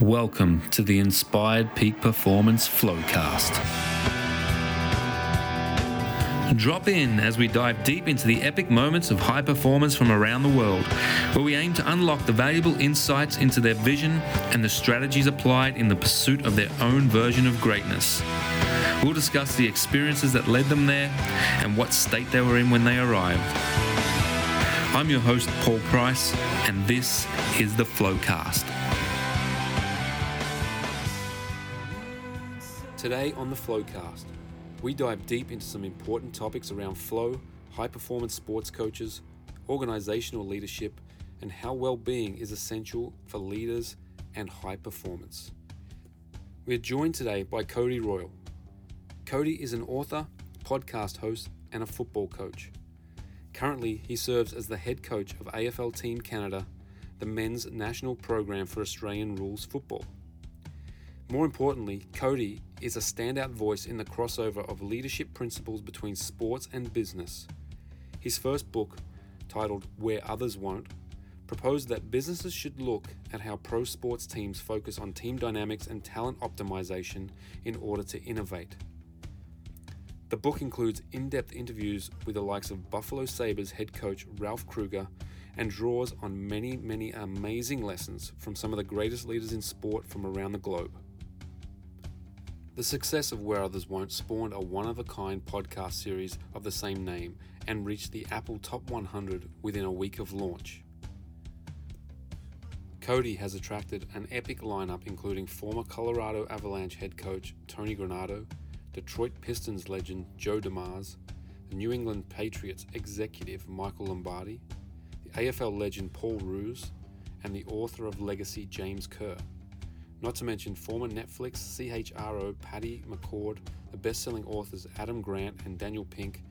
Welcome to the Inspired Peak Performance Flowcast. Drop in as we dive deep into the epic moments of high performance from around the world, where we aim to unlock the valuable insights into their vision and the strategies applied in the pursuit of their own version of greatness. We'll discuss the experiences that led them there and what state they were in when they arrived. I'm your host, Paul Price, and this is the Flowcast. Today on the Flowcast, we dive deep into some important topics around flow, high performance sports coaches, organizational leadership, and how well being is essential for leaders and high performance. We are joined today by Cody Royle. Cody is an author, podcast host, and a football coach. Currently, he serves as the head coach of AFL Team Canada, the men's national program for Australian rules football. More importantly, Cody is a standout voice in the crossover of leadership principles between sports and business. His first book, titled Where Others Won't, proposed that businesses should look at how pro sports teams focus on team dynamics and talent optimization in order to innovate. The book includes in depth interviews with the likes of Buffalo Sabres head coach Ralph Krueger and draws on many, many amazing lessons from some of the greatest leaders in sport from around the globe. The success of Where Others Won't spawned a one of a kind podcast series of the same name and reached the Apple Top 100 within a week of launch. Cody has attracted an epic lineup including former Colorado Avalanche head coach Tony Granato, Detroit Pistons legend Joe Dumars, the New England Patriots executive Michael Lombardi, the AFL legend Paul Roos, and the author of Legacy James Kerr. Not to mention former Netflix CHRO Patty McCord, the best selling authors Adam Grant and Daniel Pink,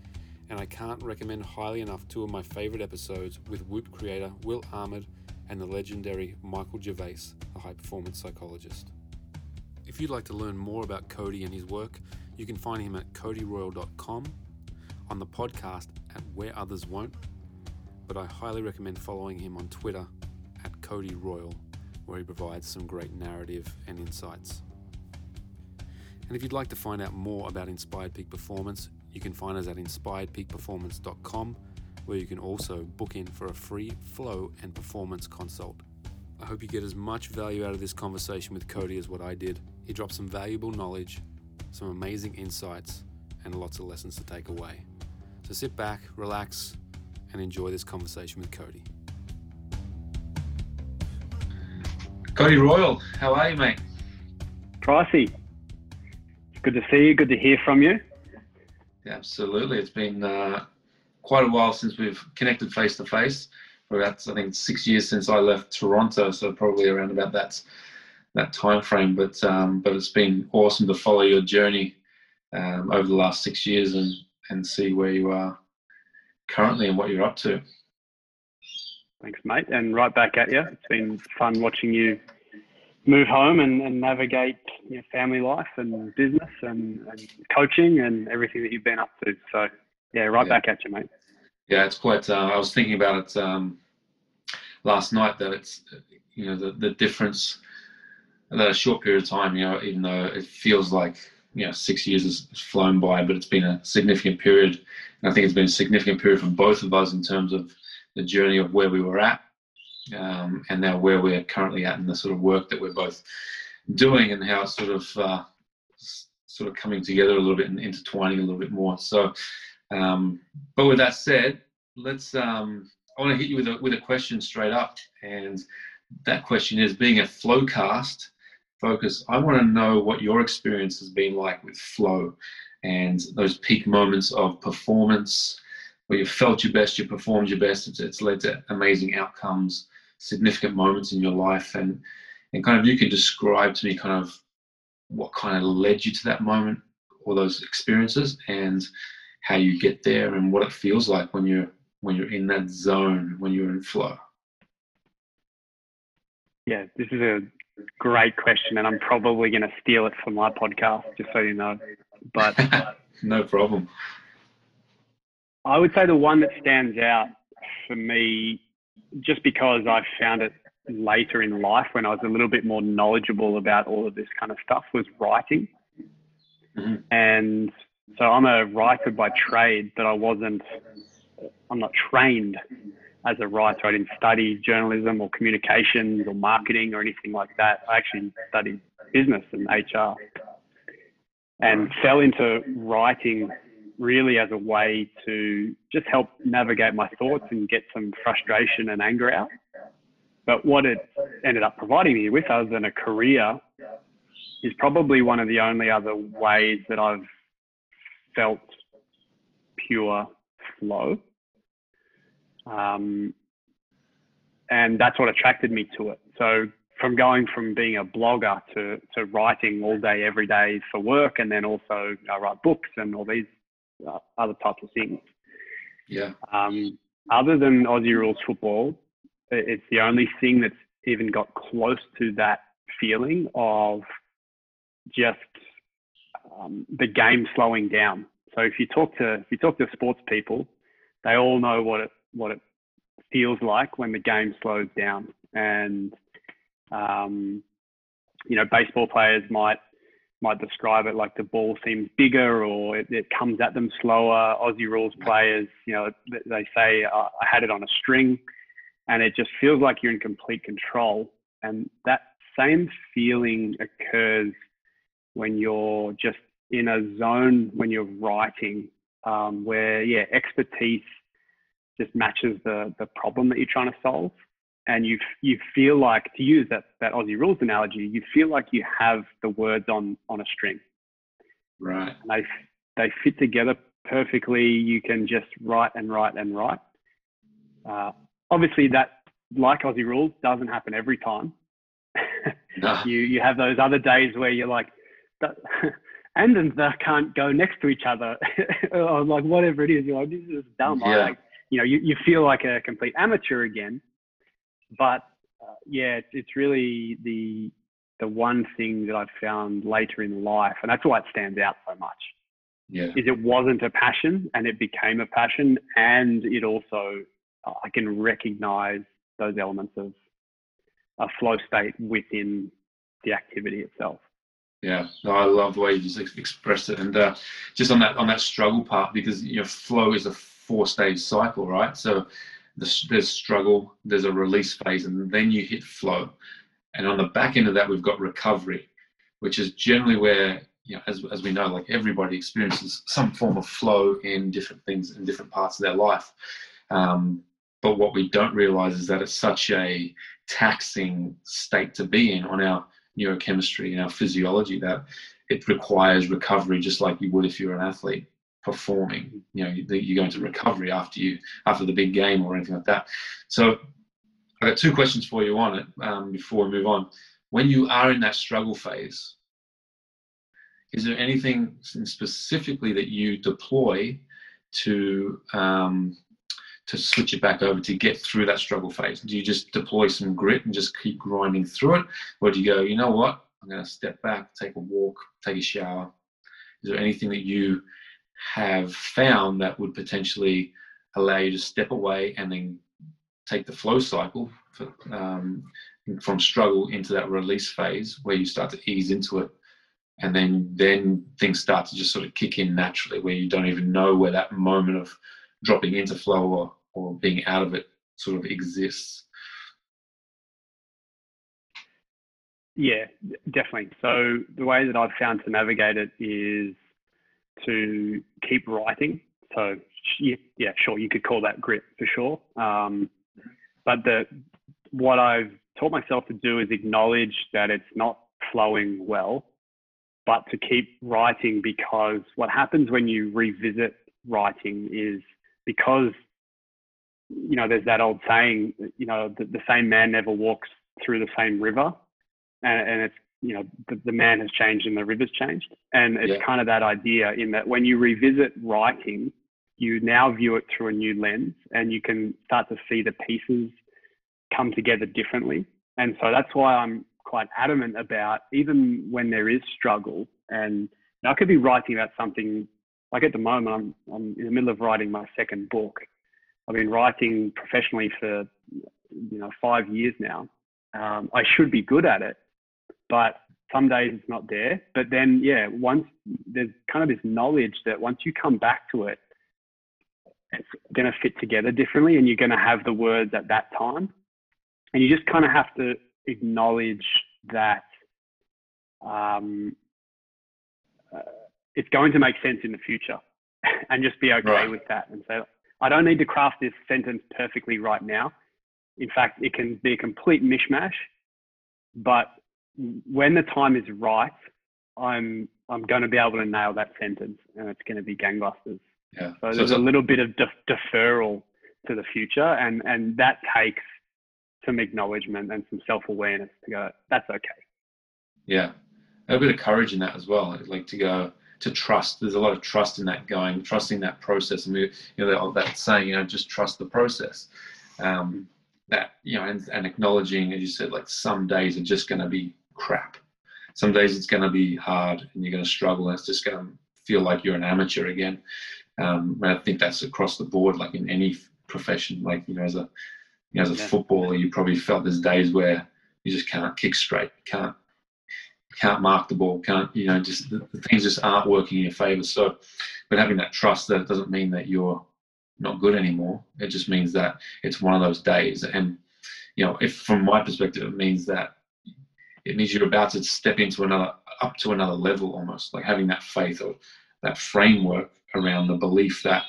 and I can't recommend highly enough two of my favorite episodes with Whoop creator Will Ahmed and the legendary Michael Gervais, the high performance psychologist. If you'd like to learn more about Cody and his work, you can find him at codyroyle.com, on the podcast at Where Others Won't, but I highly recommend following him on Twitter at Cody Royle where he provides some great narrative and insights. And if you'd like to find out more about Inspired Peak Performance, you can find us at inspiredpeakperformance.com, where you can also book in for a free flow and performance consult. I hope you get as much value out of this conversation with Cody as what I did. He dropped some valuable knowledge, some amazing insights, and lots of lessons to take away. So sit back, relax, and enjoy this conversation with Cody. Cody Royle, how are you, mate? Pricey. It's good to see you. Good to hear from you. Absolutely. It's been uh, quite a while since we've connected face to face. For about, I think, six years since I left Toronto, so probably around about that that time frame. But um, but it's been awesome to follow your journey um, over the last six years and and see where you are currently and what you're up to. Thanks, mate. And right back at you. It's been fun watching you move home and, and navigate your family life and business and, and, coaching and everything that you've been up to. So, yeah, right yeah. back at you, mate. Yeah, it's quite. Uh, I was thinking about it um, last night that it's, you know, the, the difference that a short period of time, you know, even though it feels like, you know, six years has flown by, but it's been a significant period. And I think it's been a significant period for both of us in terms of the journey of where we were at um, and now where we're currently at and the sort of work that we're both doing and how it's sort of uh, sort of coming together a little bit and intertwining a little bit more. So, um, but with that said, let's. Um, I want to hit you with a with a question straight up, and that question is: being a flowcast focus, I want to know what your experience has been like with flow and those peak moments of performance, where you felt your best, you performed your best. It's, it's led to amazing outcomes, significant moments in your life, and and kind of you can describe to me kind of what kind of led you to that moment or those experiences and how you get there and what it feels like when you're when you're in that zone when you're in flow yeah this is a great question and i'm probably going to steal it for my podcast just so you know but no problem I would say the one that stands out for me, just because I found it later in life when I was a little bit more knowledgeable about all of this kind of stuff was writing. Mm-hmm. And so I'm a writer by trade, but I wasn't, I'm not trained as a writer. I didn't study journalism or communications or marketing or anything like that. I actually studied business and HR and fell into writing really as a way to just help navigate my thoughts and get some frustration and anger out. But what it ended up providing me with, other than a career, is probably one of the only other ways that I've felt pure flow. Um, and that's what attracted me to it. So from going from being a blogger to, to writing all day, every day for work, and then also I write books and all these other types of things. Yeah. Um, other than Aussie rules football, it's the only thing that's even got close to that feeling of just um, the game slowing down. So if you talk to if you talk to sports people, they all know what it what it feels like when the game slows down. And um, you know, baseball players might might describe it like the ball seems bigger or it, it comes at them slower. Aussie rules players, you know, they say I had it on a string, and it just feels like you're in complete control. And that same feeling occurs when you're just in a zone when you're writing, um, where yeah, expertise just matches the the problem that you're trying to solve and you you feel like to use that that Aussie rules analogy, you feel like you have the words on on a string. Right. And they they fit together perfectly. You can just write and write and write. Uh, obviously, that like Aussie rules doesn't happen every time. no. You you have those other days where you're like, and then they can't go next to each other, or like whatever it is. You're like, this is dumb. Yeah. Like, you know, you, you feel like a complete amateur again but uh, yeah, it's, it's really the the one thing that I've found later in life, and that's why it stands out so much. Yeah, is it wasn't a passion and it became a passion, and it also uh, I can recognize those elements of a flow state within the activity itself. Yeah, no, I love the way you just expressed it, and uh, just on that on that struggle part, because you know, flow is a four stage cycle, right? So there's struggle, there's a release phase, and then you hit flow. And on the back end of that, we've got recovery, which is generally where, you know, as, as we know, like everybody experiences some form of flow in different things in different parts of their life. Um, but what we don't realize is that it's such a taxing state to be in on our neurochemistry and our physiology that it requires recovery just like you would if you're an athlete performing. You know, you go into recovery after you after the big game or anything like that. So I got two questions for you on it um, before we move on. When you are in that struggle phase, is there anything specifically that you deploy to um, to switch it back over to get through that struggle phase? Do you just deploy some grit and just keep grinding through it, or do you go, you know what, I'm going to step back, take a walk, take a shower? Is there anything that you have found that would potentially allow you to step away and then take the flow cycle for, um, from struggle into that release phase where you start to ease into it. And then then things start to just sort of kick in naturally where you don't even know where that moment of dropping into flow or, or being out of it sort of exists. Yeah definitely. So the way that i've found to navigate it is to keep writing. So yeah, sure, you could call that grit for sure. Um, but the what I've taught myself to do is acknowledge that it's not flowing well, but to keep writing because what happens when you revisit writing is because you know there's that old saying, you know, the, the same man never walks through the same river, and, and it's you know the, the, man has changed and the river's changed. And it's yeah. kind of that idea in that when you revisit writing you now view it through a new lens and you can start to see the pieces come together differently. And so that's why i'm quite adamant about even when there is struggle and i could be writing about something like at the moment I'm, I'm in the middle of writing my second book. I've been writing professionally for you know five years now. Um, I should be good at it, but some days it's not there. But then, yeah, once there's kind of this knowledge that once you come back to it, it's going to fit together differently and you're going to have the words at that time. And you just kind of have to acknowledge that um, uh, it's going to make sense in the future and just be okay right. with that and say, I don't need to craft this sentence perfectly right now. In fact, it can be a complete mishmash, but when the time is right, I'm I'm going to be able to nail that sentence, and it's going to be gangbusters. Yeah. So, so there's a little bit of de- deferral to the future, and and that takes some acknowledgement and some self awareness to go. That's okay. Yeah, a bit of courage in that as well. Like to go to trust. There's a lot of trust in that going, trusting that process. And we, you know, that, that saying, you know, just trust the process. Um, that you know, and, and acknowledging, as you said, like some days are just going to be crap. Some days it's going to be hard, and you're going to struggle, and it's just going to feel like you're an amateur again. Um, and I think that's across the board, like in any profession. Like you know, as a you know, as a yeah. footballer, you probably felt there's days where you just can't kick straight, can't can't mark the ball, can't you know, just the, the things just aren't working in your favour. So, but having that trust that it doesn't mean that you're not good anymore. It just means that it's one of those days. And you know, if from my perspective, it means that it means you're about to step into another up to another level almost, like having that faith or that framework around the belief that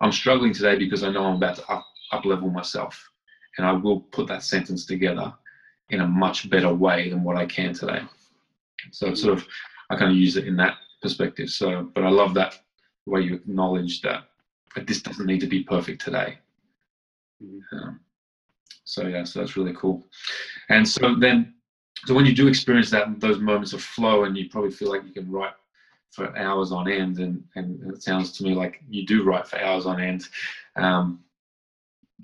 I'm struggling today because I know I'm about to up, up level myself. And I will put that sentence together in a much better way than what I can today. So it's sort of, I kind of use it in that perspective. So, but I love that the way you acknowledge that, that this doesn't need to be perfect today. Mm-hmm. Um, so yeah, so that's really cool. And so then, so when you do experience that, those moments of flow, and you probably feel like you can write for hours on end, and, and it sounds to me like you do write for hours on end. Um,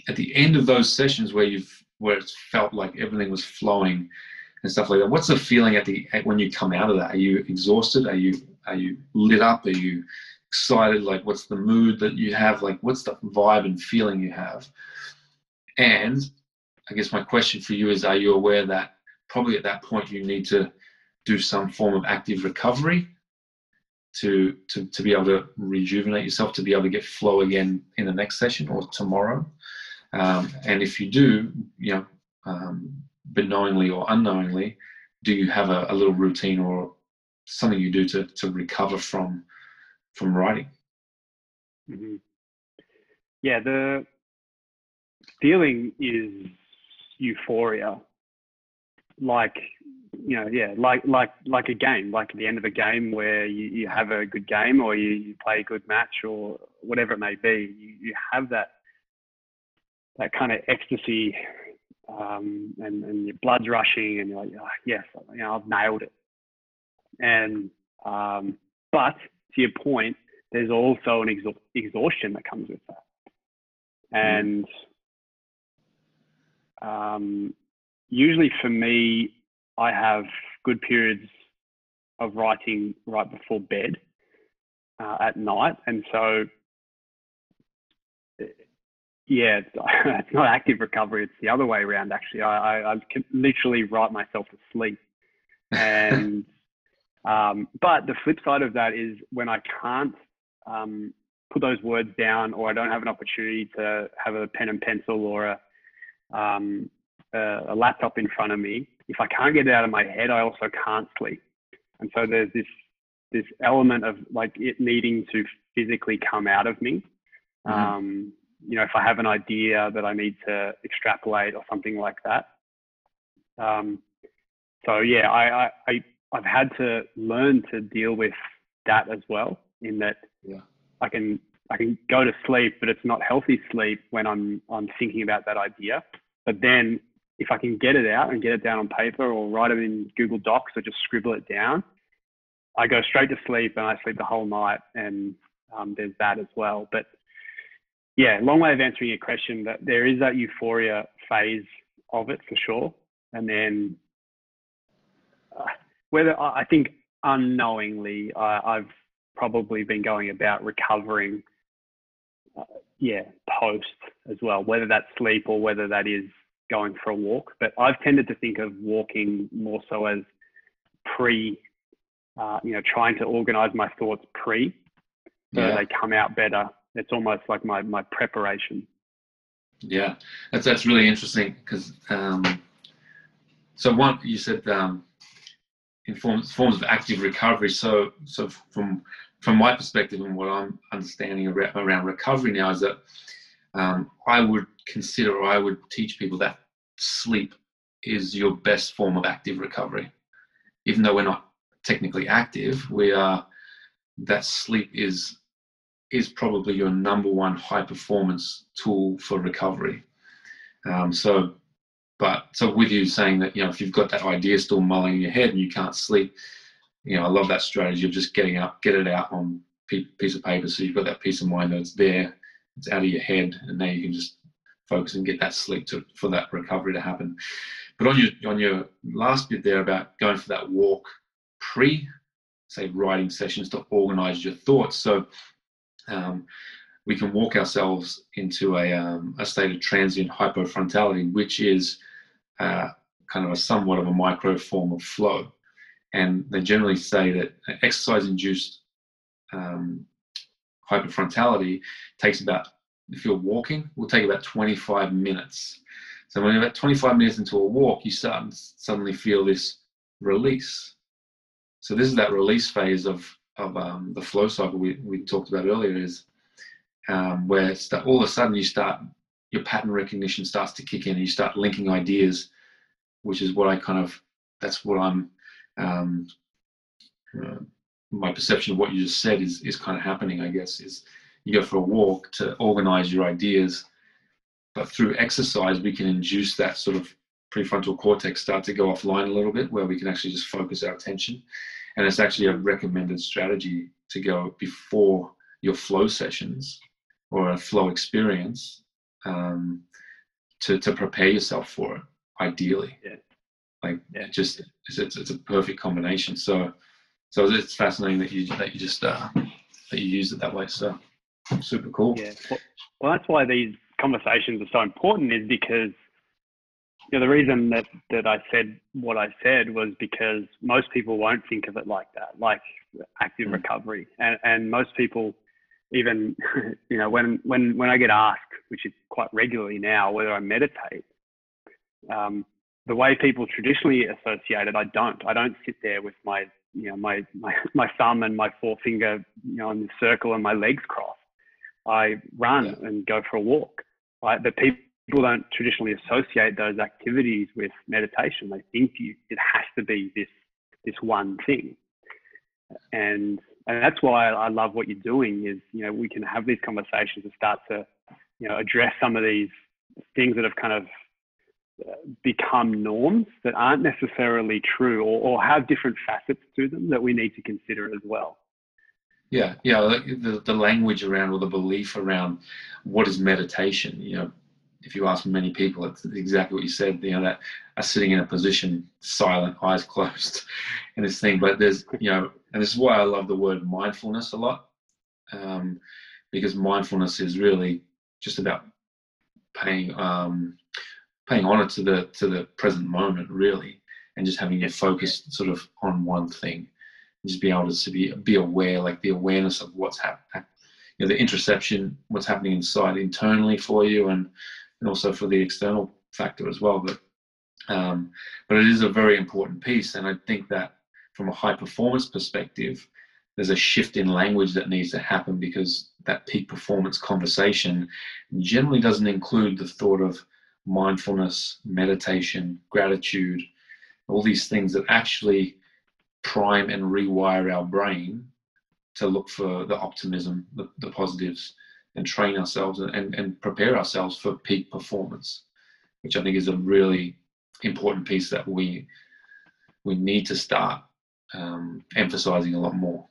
at the end of those sessions where you've where it's felt like everything was flowing and stuff like that, what's the feeling at the when you come out of that? Are you exhausted? Are you are you lit up? Are you excited? Like what's the mood that you have? Like what's the vibe and feeling you have? And I guess my question for you is: Are you aware that probably at that point you need to do some form of active recovery to, to, to be able to rejuvenate yourself, to be able to get flow again in the next session or tomorrow. Um, and if you do, you know, um, knowingly or unknowingly, do you have a, a, little routine or something you do to, to recover from from writing? Mm-hmm. Yeah, the feeling is euphoria. Like you know, yeah, like like like a game, like at the end of a game where you, you have a good game or you, you play a good match or whatever it may be, you, you have that that kind of ecstasy um, and, and your blood's rushing and you're like, oh, yes, you know, I've nailed it. And um, but to your point, there's also an exha- exhaustion that comes with that. And um, usually for me, I have good periods of writing right before bed uh, at night, and so yeah, it's, it's, not active recovery; it's the other way around. Actually, I, I, I can literally write myself to sleep, and um, but the flip side of that is when I can't um, put those words down, or I don't have an opportunity to have a pen and pencil or a um, a, a laptop in front of me, if I can't get it out of my head, I also can't sleep. And so there's this this element of like it needing to physically come out of me. Mm-hmm. Um, you know, if I have an idea that I need to extrapolate or something like that. Um, so yeah, I, I, I I've had to learn to deal with that as well. In that, yeah. I can I can go to sleep, but it's not healthy sleep when I'm I'm thinking about that idea. But then if I can get it out and get it down on paper or write it in Google Docs or just scribble it down, I go straight to sleep and I sleep the whole night. And um, there's that as well. But yeah, long way of answering your question. That there is that euphoria phase of it for sure, and then uh, whether I think unknowingly I, have probably been going about recovering. Uh, yeah, post as well, whether that's sleep or whether that is going for a walk. But I've tended to think of walking more so as pre, uh, you know, trying to organize my thoughts pre so yeah. they come out better. It's almost like my, my preparation. Yeah, that's that's really interesting because um, so one you said um, in forms forms of active recovery. So so from from my perspective and what I'm understanding around around recovery now is that um, I would consider or I would teach people that sleep is your best form of active recovery. Even though we're not technically active, we are. That sleep is is probably your number one high performance tool for recovery. Um, so, but so with you saying that you know if you've got that idea still mulling in your head and you can't sleep, you know I love that strategy of just getting up, get it out on piece of paper so you've got that peace of mind that it's there, it's out of your head, and now you can just focus and get that sleep to for that recovery to happen. But on your on your last bit there about going for that walk pre say writing sessions to organize your thoughts. So um, we can walk ourselves into a, um, a state of transient hypofrontality, which is uh, kind of a somewhat of a micro form of flow. And they generally say that exercise induced um, hypofrontality takes about, if you're walking, will take about 25 minutes. So when you're about 25 minutes into a walk, you start suddenly feel this release. So this is that release phase of of um, the flow cycle we, we talked about earlier is um, where all of a sudden you start your pattern recognition starts to kick in and you start linking ideas which is what i kind of that's what i'm um, uh, my perception of what you just said is is kind of happening i guess is you go for a walk to organize your ideas but through exercise we can induce that sort of prefrontal cortex start to go offline a little bit where we can actually just focus our attention and it's actually a recommended strategy to go before your flow sessions or a flow experience um, to to prepare yourself for it. Ideally, yeah. like yeah. just it's, it's, it's a perfect combination. So so it's fascinating that you that you just uh, that you use it that way. So super cool. Yeah. Well, that's why these conversations are so important. Is because you know, the reason that, that I said what I said was because most people won't think of it like that, like active mm. recovery. And, and most people, even, you know, when, when, when I get asked, which is quite regularly now, whether I meditate, um, the way people traditionally associate it, I don't. I don't sit there with my, you know, my, my, my thumb and my forefinger, you know, in the circle and my legs crossed. I run yeah. and go for a walk. Right? But people don't traditionally associate those activities with meditation. They think you, it has to be this this one thing, and and that's why I love what you're doing. Is you know we can have these conversations and start to you know address some of these things that have kind of uh, become norms that aren't necessarily true or, or have different facets to them that we need to consider as well. Yeah, yeah, the, the language around or the belief around what is meditation. You know, if you ask many people, it's exactly what you said. You know that are sitting in a position, silent, eyes closed, in this thing. But there's, you know, and this is why I love the word mindfulness a lot, um, because mindfulness is really just about paying um, paying honor to the to the present moment, really, and just having your focus sort of on one thing, and just be able to be be aware, like the awareness of what's happening. You know, the interoception, what's happening inside internally for you, and and also for the external factor as well. But um, but it is a very important piece, and I think that from a high performance perspective, there's a shift in language that needs to happen because that peak performance conversation generally doesn't include the thought of mindfulness, meditation, gratitude, all these things that actually prime and rewire our brain to look for the optimism, the, the positives, and train ourselves and, and prepare ourselves for peak performance, which I think is a really important piece that we we need to start um, emphasizing a lot more.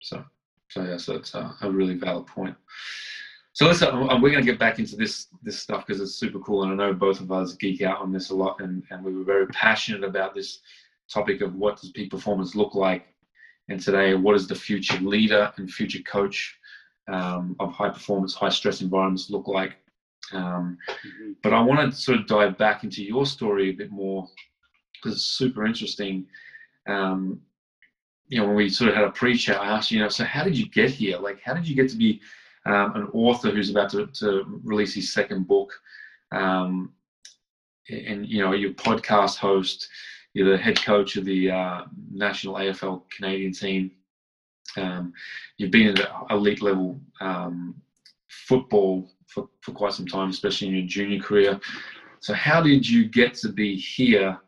So, so yeah, so it's a, a really valid point. So let's uh, we're going to get back into this this stuff because it's super cool, and I know both of us geek out on this a lot, and and we were very passionate about this topic of what does peak performance look like, and today what does the future leader and future coach um, of high performance, high stress environments look like. Um, Mhm. but I want to sort of dive back into your story a bit more because it's super interesting. Um, you know, when we sort of had a pre-chat, I asked you, you know, so how did you get here? Like, how did you get to be um, an author who's about to, to release his second book? Um, and you know, you're podcast host, you're the head coach of the uh, national AFL Canadian team. Um, you've been in the elite level um, football for, for quite some time, especially in your junior career. So, how did you get to be here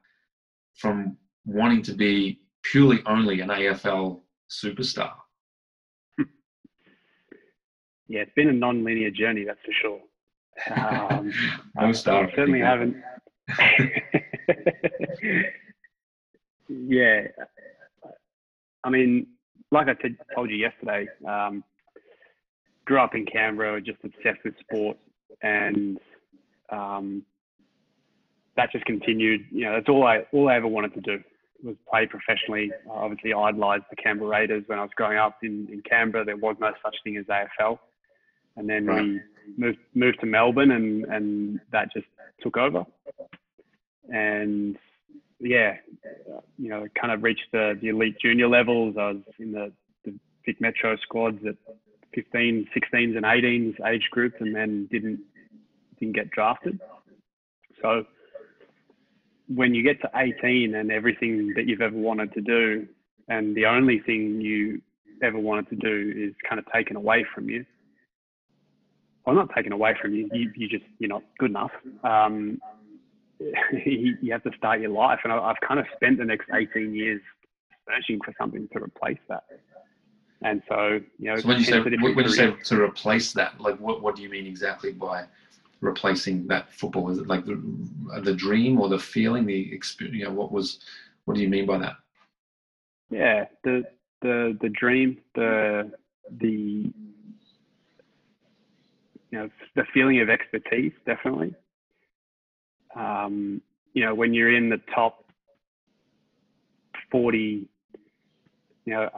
from wanting to be purely only an AFL superstar? Yeah, it's been a non-linear journey, that's for sure. Um, no. I certainly haven't. yeah, I mean, like I said, told you yesterday, um, grew up in Canberra, just obsessed with sport, and um, that just continued. You know, that's all I all I ever wanted to do was play professionally. I obviously idolised the Canberra Raiders when I was growing up in, in Canberra. There was no such thing as AFL, and then Right. we moved moved to Melbourne, and and that just took over. And yeah, you know, kind of reached the, the elite junior levels. I was in the, the Vic Metro squads at 15, 16s and 18s age group, and then didn't didn't get drafted. So when you get to 18 and everything that you've ever wanted to do, and the only thing you ever wanted to do is kind of taken away from you. Well, not taken away from you. You, you just you're not good enough. Um, you you have to start your life, and I, I've kind of spent the next 18 years searching for something to replace that. And so, you know, So when you say hence the different when you say to replace that, like what what do you mean exactly by replacing that football? Is it like the the dream or the feeling, the experience? You know, what was what do you mean by that? yeah, the the the dream, the the you know the feeling of expertise, definitely. Um, you know, when you're in the top 40, you know,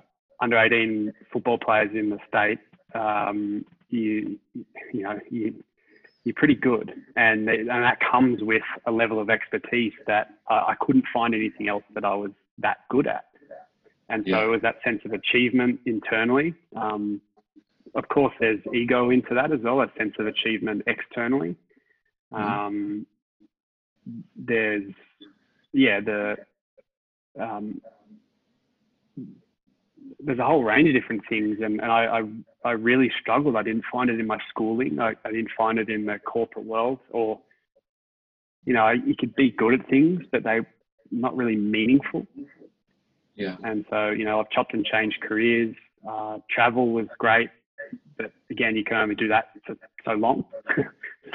under 18 football players in the state, um, you you know you you're pretty good, and and that comes with a level of expertise that I, I couldn't find anything else that I was that good at. And so Yeah. it was that sense of achievement internally. Um, of course, there's ego into that as well, a sense of achievement externally. Mhm. Um, there's, yeah, the um, there's a whole range of different things, and, and I, I I really struggled. I didn't find it in my schooling. I, I didn't find it in the corporate world, or you know, you could be good at things, but they're not really meaningful. Yeah. And so, you know, I've chopped and changed careers. Uh, travel was great, but again, you can only do that for so long.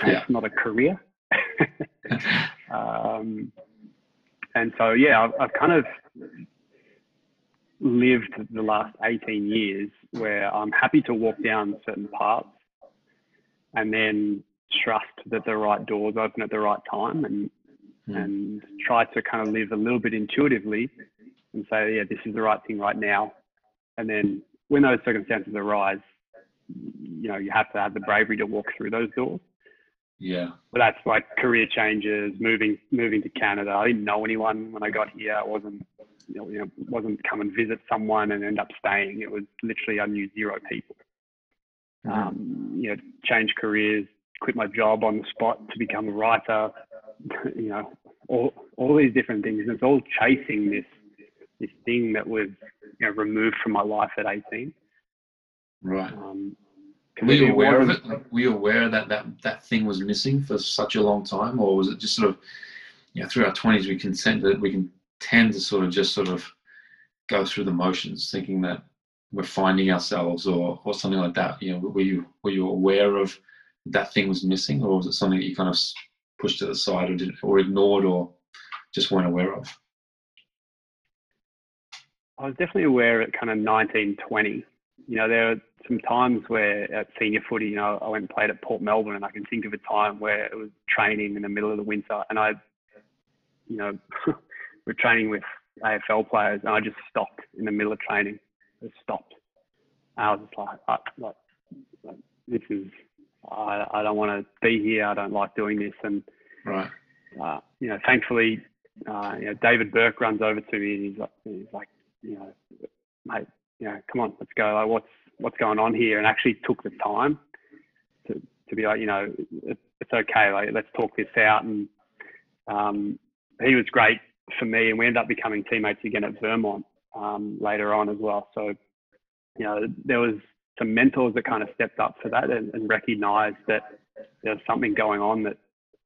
Yeah. It's not a career. um, and so, yeah, I've, I've kind of lived the last 18 years where I'm happy to walk down certain paths and then trust that the right doors open at the right time and Hmm. and try to kind of live a little bit intuitively and say, yeah, this is the right thing right now. And then when those circumstances arise, you know, you have to have the bravery to walk through those doors. Yeah. But that's like career changes, moving moving to Canada. I didn't know anyone when I got here. I wasn't you know, you know wasn't come and visit someone and end up staying. It was literally I knew zero people. Mhm. Um, you know, change careers, quit my job on the spot to become a writer. You know, all all these different things. And it's all chasing this this thing that was you know removed from my life at 18. Right. Um, Were you aware of it? Like, were you aware that, that that thing was missing for such a long time, or was it just sort of, you know, through our twenties we can tend to we can tend to sort of just sort of go through the motions, thinking that we're finding ourselves or or something like that. You know, were you were you aware of that thing was missing, or was it something that you kind of pushed to the side or did or ignored or just weren't aware of? I was definitely aware at kind of 19, 20. You know, there were some times where at senior footy, you know, I went and played at Port Melbourne, and I can think of a time where it was training in the middle of the winter, and I, you know, we're training with AFL players, and I just stopped in the middle of training. Just stopped. And I was just like, I, like, like, this is I, I don't want to be here. I don't like doing this. And right. Uh, you know, thankfully, uh, you know, David Burke runs over to me and he's like, he's like, you know, mate, you know, come on, let's go. Like, what's what's going on here? And actually took the time to to be like, you know, it, it's okay. Like, let's talk this out. And um, he was great for me, and we ended up becoming teammates again at Vermont um, later on as well. So, you know, there was some mentors that kind of stepped up for that and, and recognized that there was something going on that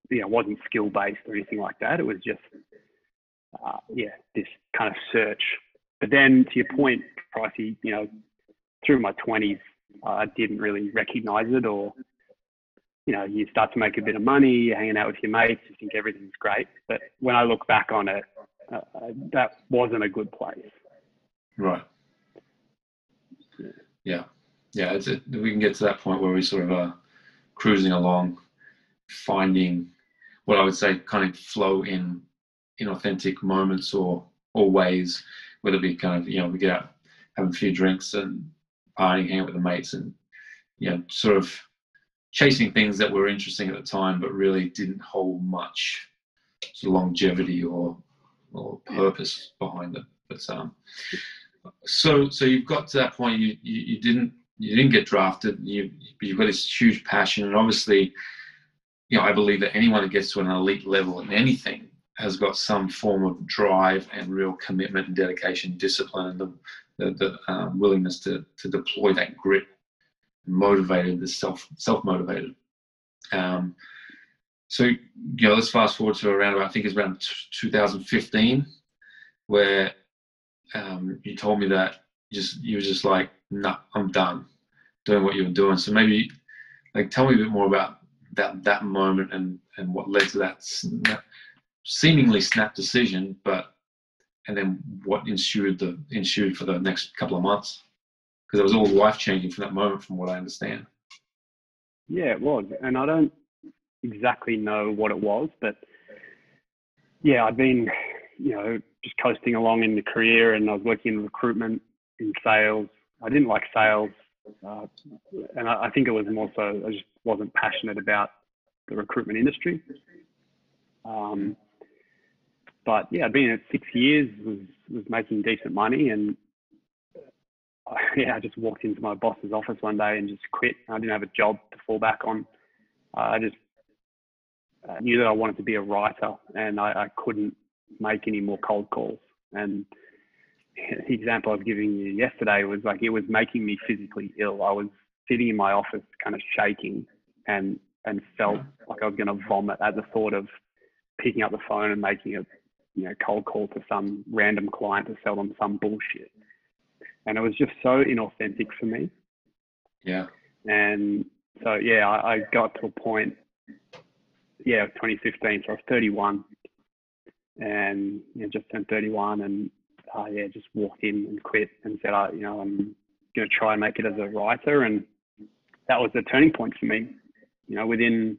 you know wasn't skill based or anything like that. It was just uh, yeah this kind of search. But then to your point, Pricey, you know, through my twenties, I didn't really recognize it or you know, you start to make a bit of money, you're hanging out with your mates, you think everything's great. But when I look back on it, uh, that wasn't a good place. Right. Yeah. Yeah. It's a, we can get to that point where we sort of are cruising along, finding what I would say kind of flow in in authentic moments or or ways, whether it be kind of you know we get out having a few drinks and partying, hanging out with the mates, and you know sort of chasing things that were interesting at the time, but really didn't hold much longevity or or purpose behind it. But um, so so you've got to that point. You you, you didn't you didn't get drafted. You you've got this huge passion, and obviously you know, I believe that anyone who gets to an elite level in anything has got some form of drive and real commitment and dedication, discipline, and the, the, the um, willingness to, to deploy that grit, motivated, the self self motivated. Um, so you know, let's fast forward to around I think it's around 2015, where um, you told me that you just you were just like, nah, I'm done doing what you were doing. So maybe like tell me a bit more about that that moment and and what led to that snap, seemingly snap decision, but and then what ensued the ensued for the next couple of months because it was all life changing from that moment, from what I understand. Yeah, it was, and I don't exactly know what it was, but yeah, I'd been you know just coasting along in the career, and I was working in recruitment, in sales. I didn't like sales. Uh, and I, I, think it was more so I just wasn't passionate about the recruitment industry. Um, but yeah, I'd been at six years, was was making decent money, and uh, yeah, I just walked into my boss's office one day and just quit. I didn't have a job to fall back on. Uh, I just uh, knew that I wanted to be a writer, and I, I couldn't make any more cold calls. And the example I was giving you yesterday was like it was making me physically ill. I was sitting in my office, kind of shaking, and and felt like I was going to vomit at the thought of picking up the phone and making a you know cold call to some random client to sell them some bullshit. And it was just so inauthentic for me. Yeah. And so yeah, I, I got to a point. Yeah, 2015. So I was 31, and you know, just turned 31, and uh, yeah, just walked in and quit and said, uh, you know, I'm going to try and make it as a writer. And that was the turning point for me. You know, within,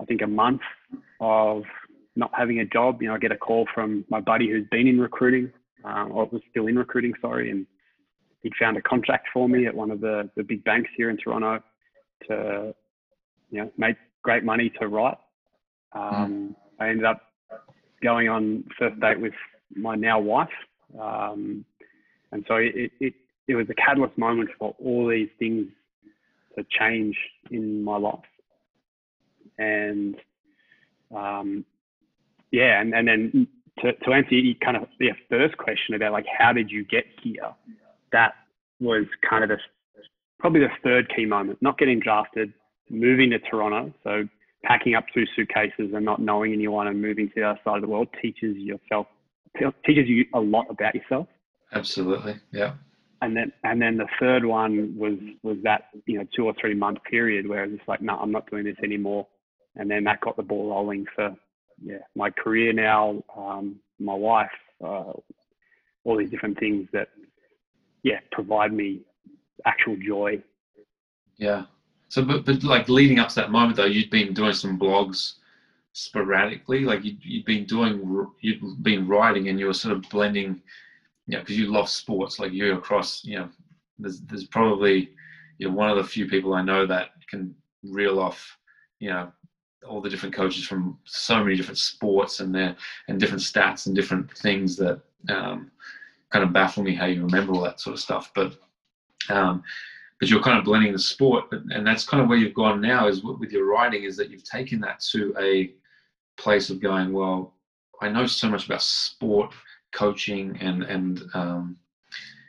I think, a month of not having a job, you know, I get a call from my buddy who's been in recruiting, um, or was still in recruiting, sorry, and he'd found a contract for me at one of the, the big banks here in Toronto to, you know, make great money to write. Mm-hmm. Um, mm. I ended up going on first date with my now wife. Um, and so it, it, it was a catalyst moment for all these things to change in my life. And um, yeah, and, and then to, to answer your kind of your first question about like how did you get here, that was kind of the probably the third key moment. Not getting drafted, moving to Toronto, so packing up two suitcases and not knowing anyone and moving to the other side of the world teaches yourself teaches you a lot about yourself. Absolutely, yeah. And then and then the third one was was that you know two or three month period where it's like no, I'm not doing this anymore. And then that got the ball rolling for yeah my career now, um, my wife, uh, all these different things that yeah provide me actual joy. Yeah. So, but, but like leading up to that moment though, you'd been doing some blogs sporadically? Like you, you'd been doing, you'd been writing, and you were sort of blending, you know, because you love sports. Like you're across, you know, there's there's probably you're one of the few people I know that can reel off, you know, all the different coaches from so many different sports and their and different stats and different things that um, kind of baffle me how you remember all that sort of stuff. But um, but you're kind of blending the sport, but, and that's kind of where you've gone now is with your writing is that you've taken that to a place of going well. I know so much about sport coaching and and um,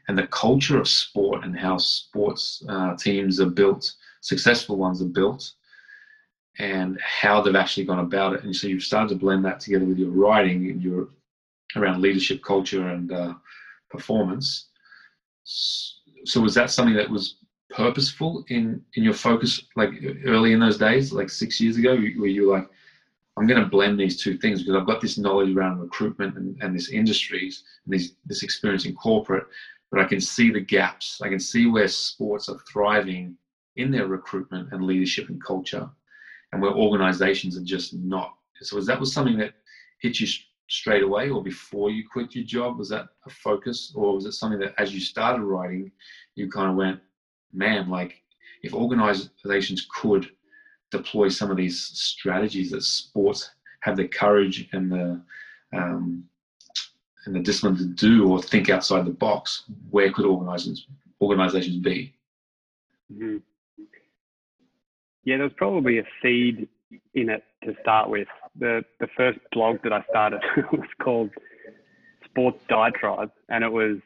and the culture of sport and how sports uh, teams are built, successful ones are built, and how they've actually gone about it. And so you've started to blend that together with your writing and your around leadership, culture, and uh, performance. So was that something that was purposeful in in your focus, like early in those days, like six years ago, where you were like, I'm going to blend these two things because I've got this knowledge around recruitment and, and this industries and these, this experience in corporate, but I can see the gaps. I can see where sports are thriving in their recruitment and leadership and culture, and where organizations are just not. So, was that was something that hit you straight away, or before you quit your job? Was that a focus, or was it something that as you started writing, you kind of went, man, like if organizations could deploy some of these strategies that sports have the courage and the um, and the discipline to do or think outside the box, where could organizations organizations be? Mm-hmm. Yeah, there was probably a seed in it to start with. The the first blog that I started was called Sports Diatribe, and it was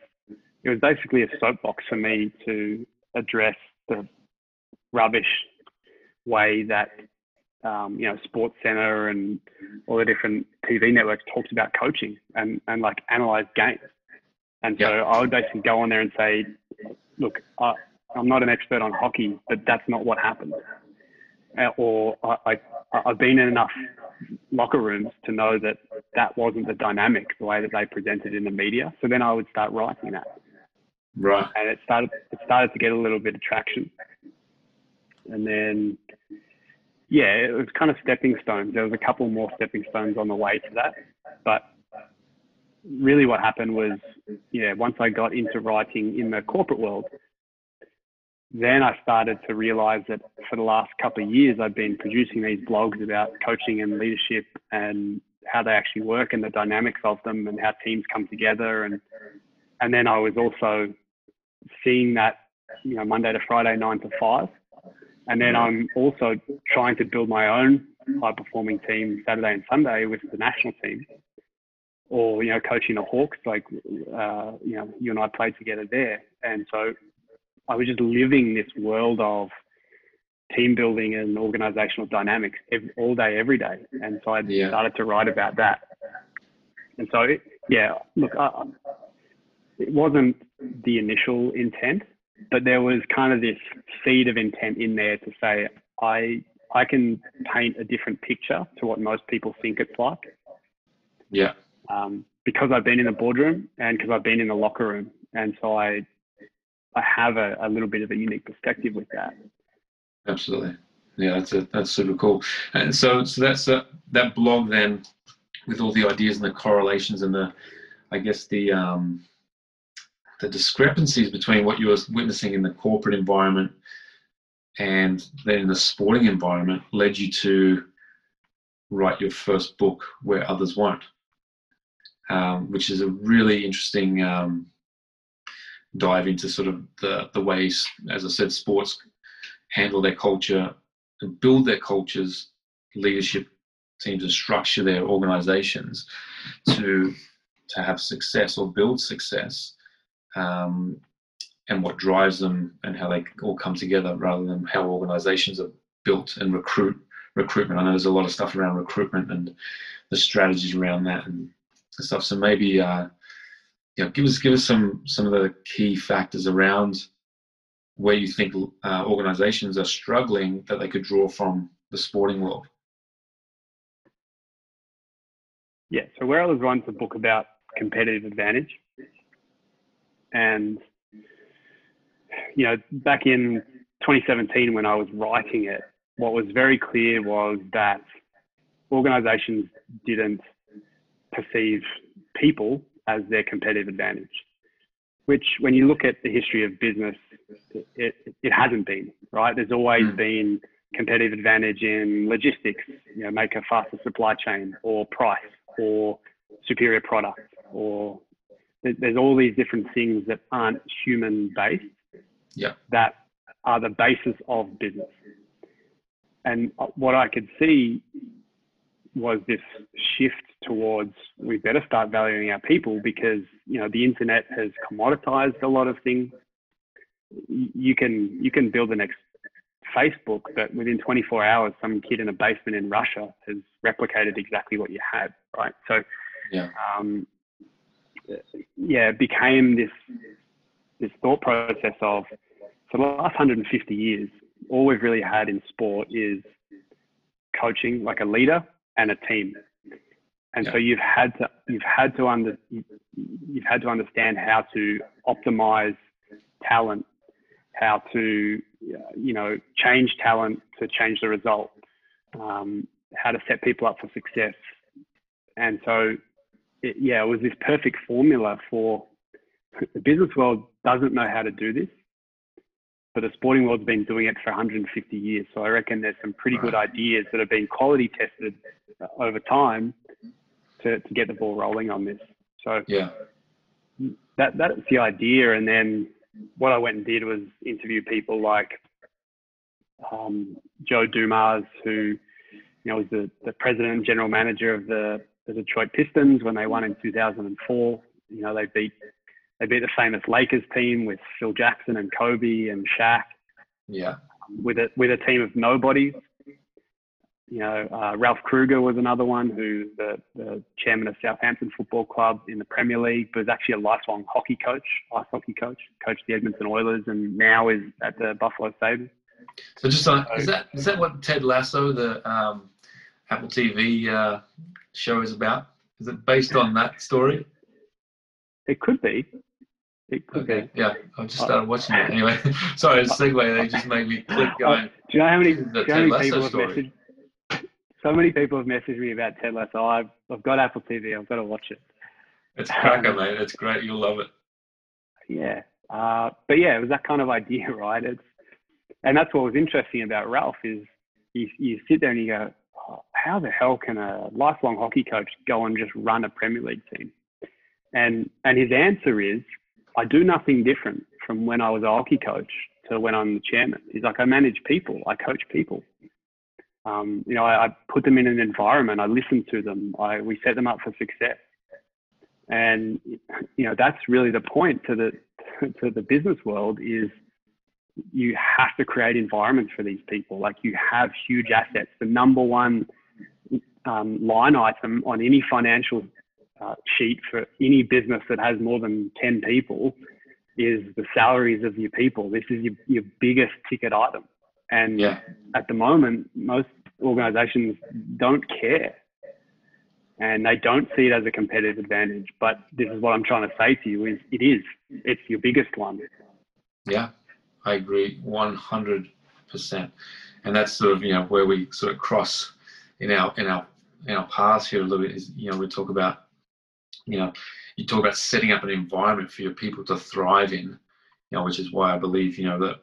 it was basically a soapbox for me to address the rubbish way that um, you know Sports Center and all the different TV networks talks about coaching and and like analyze games. And so yep. I would basically go on there and say, look, I, I'm not an expert on hockey, but that's not what happened. Uh, or I, I, I've been in enough locker rooms to know that that wasn't the dynamic, the way that they presented in the media. So then I would start writing that. Right. And it started it started to get a little bit of traction. And then yeah, it was kind of stepping stones. There was a couple more stepping stones on the way to that. But really what happened was, yeah, once I got into writing in the corporate world, then I started to realize that for the last couple of years, I've been producing these blogs about coaching and leadership and how they actually work and the dynamics of them and how teams come together. And, and then I was also seeing that, you know, Monday to Friday, nine to five. And then I'm also trying to build my own high performing team Saturday and Sunday with the national team. Or, you know, coaching the Hawks, like, uh, you know, you and I played together there. And so I was just living this world of team building and organizational dynamics every, all day, every day. And so I yeah. started to write about that. And so, yeah, look, I, it wasn't the initial intent, but there was kind of this seed of intent in there to say I I can paint a different picture to what most people think it's like. Yeah. Um, because I've been in the boardroom and because I've been in the locker room, and so I I have a, a little bit of a unique perspective with that. Absolutely. Yeah, that's a, that's super cool. And so so that's a, that blog then with all the ideas and the correlations and the I guess the um, the discrepancies between what you were witnessing in the corporate environment and then in the sporting environment led you to write your first book where others won't, um, which is a really interesting um, dive into sort of the, the ways, as I said, sports handle their culture and build their cultures, leadership teams and structure their organizations to to have success or build success um, and what drives them and how they all come together rather than how organizations are built and recruit recruitment. I know there's a lot of stuff around recruitment and the strategies around that and stuff. So maybe uh, you know, give us give us some some of the key factors around where you think uh, organizations are struggling that they could draw from the sporting world. Yeah, so Where Others Won't a book about competitive advantage. And, you know, back in 2017, when I was writing it, what was very clear was that organizations didn't perceive people as their competitive advantage, which, when you look at the history of business, it, it, hasn't been, right? There's always mm. been competitive advantage in logistics, you know, make a faster supply chain or price or superior product or there's all these different things that aren't human based yeah. that are the basis of business. And what I could see was this shift towards we better start valuing our people because you know the internet has commoditized a lot of things. You can you can build the next Facebook, but within 24 hours, some kid in a basement in Russia has replicated exactly what you had, right? So, yeah, um, yeah, it became this this thought process of for the last 150 years, all we've really had in sport is coaching, like a leader and a team. And yeah. so you've had to you've had to under you've had to understand how to optimize talent, how to you know change talent to change the result, um, how to set people up for success. And so, it, yeah, it was this perfect formula for the business world doesn't know how to do this, but the sporting world's been doing it for 150 years. So I reckon there's some pretty good ideas that have been quality tested over time to, to get the ball rolling on this. So yeah, that that's the idea. And then what I went and did was interview people like um, Joe Dumars, who you know was the, the president and general manager of the, the Detroit Pistons when they won in 2004. You know they beat they beat the famous Lakers team with Phil Jackson and Kobe and Shaq. Yeah. With a with a team of nobodies. You know, uh, Ralph Krueger was another one who the, the chairman of Southampton Football Club in the Premier League, but was actually a lifelong hockey coach, ice hockey coach, coached the Edmonton Oilers, and now is at the Buffalo Sabres. So just on, is that is that what Ted Lasso, the um, Apple TV uh, show, is about? Is it based on that story? It could be. It could okay. be. Yeah, I just started watching it anyway. Sorry, the segue they just made me click going. Do you know how many, do you know how many people have messaged? So many people have messaged me about Ted Lasso. I've, I've got Apple TV. I've got to watch it. It's cracker, um, mate. It's great. You'll love it. Yeah, uh, but yeah, it was that kind of idea, right? It's and that's what was interesting about Ralph is you, you sit there and you go, oh, how the hell can a lifelong hockey coach go and just run a Premier League team? And and his answer is I do nothing different from when I was a hockey coach to when I'm the chairman. He's like, I manage people, I coach people. Um, you know, I, I, put them in an environment, I listen to them, I, we set them up for success. And, you know, that's really the point to the, to the business world is you have to create environments for these people. Like you have huge assets. The number one um, line item on any financial uh, sheet for any business that has more than 10 people is the salaries of your people. This is your, your biggest ticket item. And yeah. at the moment, most organizations don't care and they don't see it as a competitive advantage. But this is what I'm trying to say to you is it is. It's your biggest one. Yeah, I agree 100%. And that's sort of, you know, where we sort of cross in our, in our, in our paths here a little bit is, you know, we talk about you know, you talk about setting up an environment for your people to thrive in, you know, which is why I believe, you know, that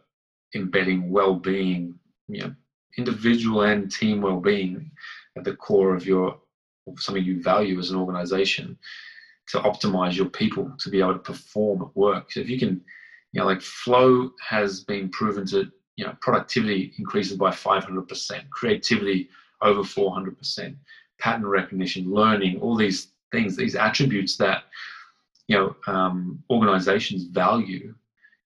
embedding well-being, you know, individual and team well-being at the core of your something you value as an organization to optimize your people to be able to perform at work. So if you can, you know, like flow has been proven to, you know, productivity increases by 500%, creativity over 400%, pattern recognition, learning, all these things, these attributes that you know um, organizations value.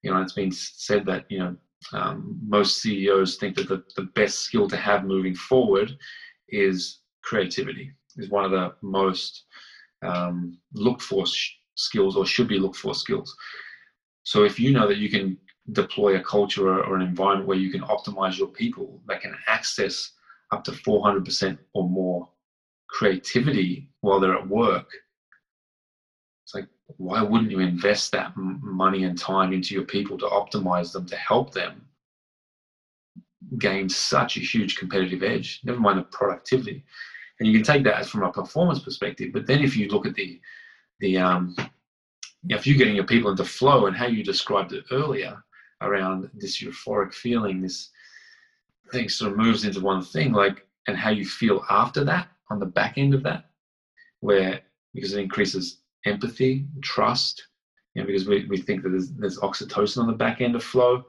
You know, it's been said that you know um, most CEOs think that the, the best skill to have moving forward is creativity. Is one of the most um, looked for sh- skills or should be looked for skills. So if you know that you can deploy a culture or, an environment where you can optimize your people that can access up to 400% or more creativity while they're at work, it's like, why wouldn't you invest that money and time into your people to optimize them, to help them gain such a huge competitive edge, never mind the productivity. And you can take that as from a performance perspective, but then if you look at the, the um, if you're getting your people into flow and how you described it earlier around this euphoric feeling, this thing sort of moves into one thing, like, and how you feel after that on the back end of that, where because it increases empathy, trust, you know, because we, we think that there's, there's oxytocin on the back end of flow.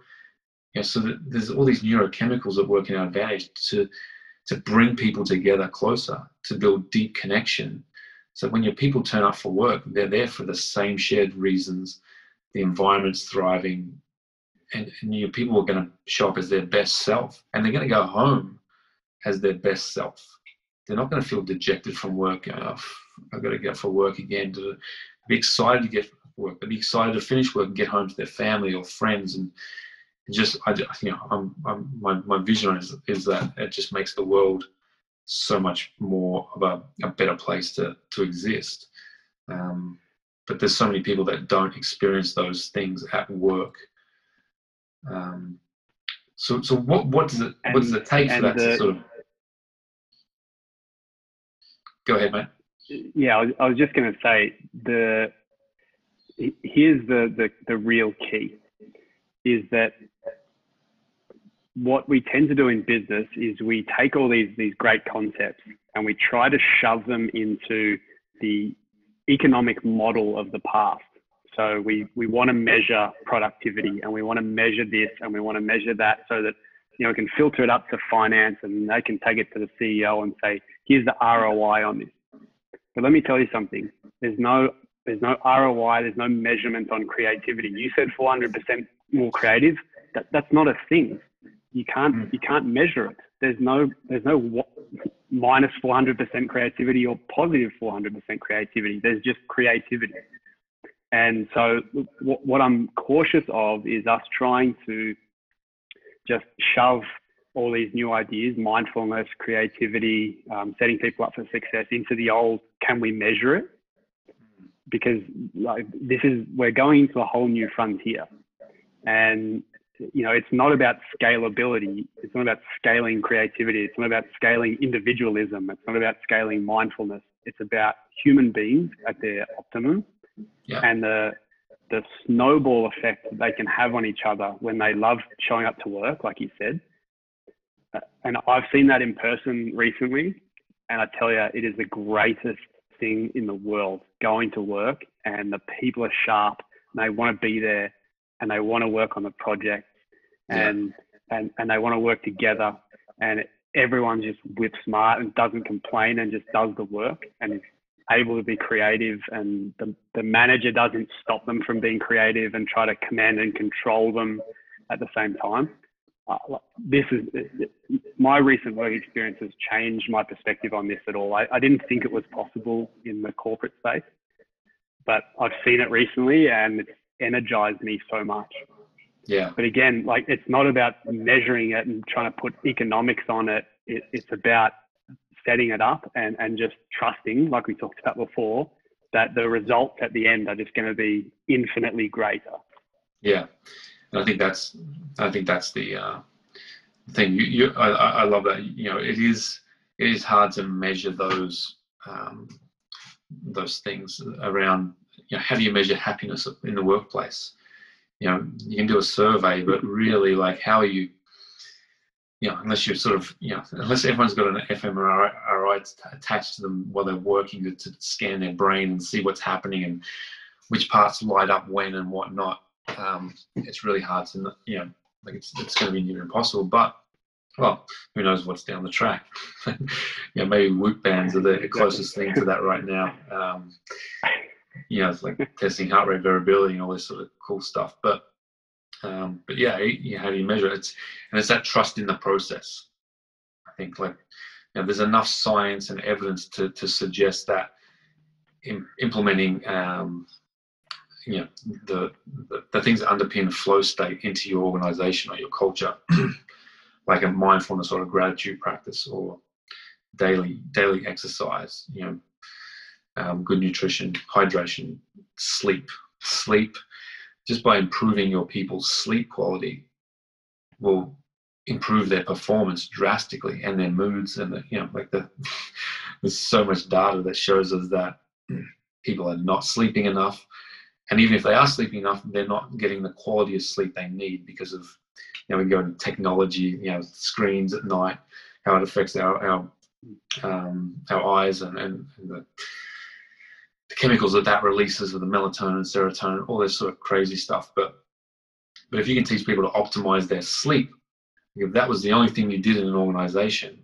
You know, so there's all these neurochemicals that work in our advantage to to bring people together closer, to build deep connection. So when your people turn up for work, they're there for the same shared reasons. The environment's thriving, and, and your people are going to show up as their best self, and they're going to go home as their best self. They're not going to feel dejected from work. Oh, I've got to get for work again. To be excited to get work, to be excited to finish work and get home to their family or friends, and just I, you know, I'm, I'm, my my vision is is that it just makes the world so much more of a, a better place to to exist. Um, but there's so many people that don't experience those things at work. Um, so so what what does it what does it take for that the, to sort of go ahead, mate? Yeah, I was, I was just going to say the here's the, the the real key is that what we tend to do in business is we take all these these great concepts and we try to shove them into the economic model of the past. So we we want to measure productivity and we want to measure this and we want to measure that so that you know we can filter it up to finance and they can take it to the CEO and say here's the ROI on this. But let me tell you something. There's no there's no ROI. There's no measurement on creativity. You said 400% more creative. That, that's not a thing. You can't mm. you can't measure it. There's no there's no minus 400% creativity or positive 400% creativity. There's just creativity. And so what, what I'm cautious of is us trying to just shove all these new ideas, mindfulness, creativity, um, setting people up for success into the old, can we measure it? Because like this is, we're going into a whole new frontier. And you know, it's not about scalability. It's not about scaling creativity. It's not about scaling individualism. It's not about scaling mindfulness. It's about human beings at their optimum yeah. and the the snowball effect that they can have on each other when they love showing up to work, like you said. And I've seen that in person recently, and I tell you, it is the greatest thing in the world. Going to work and the people are sharp, and they want to be there, and they want to work on the project and yeah. and and they want to work together and everyone's just whip smart and doesn't complain and just does the work and is able to be creative and the, the manager doesn't stop them from being creative and try to command and control them at the same time uh, this is my recent work experience has changed my perspective on this at all I, I didn't think it was possible in the corporate space but i've seen it recently and it's energized me so much yeah. But again, like it's not about measuring it and trying to put economics on it. it it's about setting it up and, and just trusting, like we talked about before, that the results at the end are just going to be infinitely greater. Yeah. And I think that's, I think that's the uh, thing. You, you I, I love that. You know, it is, it is hard to measure those, um, those things around, you know, how do you measure happiness in the workplace? you know you can do a survey but really like how are you you know unless you're sort of you know unless everyone's got an fMRI attached to them while they're working to, to scan their brain and see what's happening and which parts light up when and whatnot um, it's really hard to you know like it's, it's going to be near impossible but well, who knows what's down the track? yeah, maybe Whoop bands are the closest thing to that right now. Um, you know, it's like testing heart rate variability and all this sort of cool stuff. But um, but yeah, you know, how do you measure it? It's, and it's that trust in the process. I think like you know, there's enough science and evidence to to suggest that in, implementing um, you know the, the, the things that underpin flow state into your organization or your culture, like a mindfulness or a gratitude practice or daily daily exercise. You know, um, good nutrition, hydration, sleep. Sleep, just by improving your people's sleep quality, will improve their performance drastically and their moods and the, you know like the there's so much data that shows us that people are not sleeping enough and even if they are sleeping enough they're not getting the quality of sleep they need because of you know, we go into technology, you know, screens at night, how it affects our our um, our eyes and, and, and the, the chemicals that that releases of the melatonin, serotonin, all this sort of crazy stuff. But but if you can teach people to optimize their sleep, if that was the only thing you did in an organization,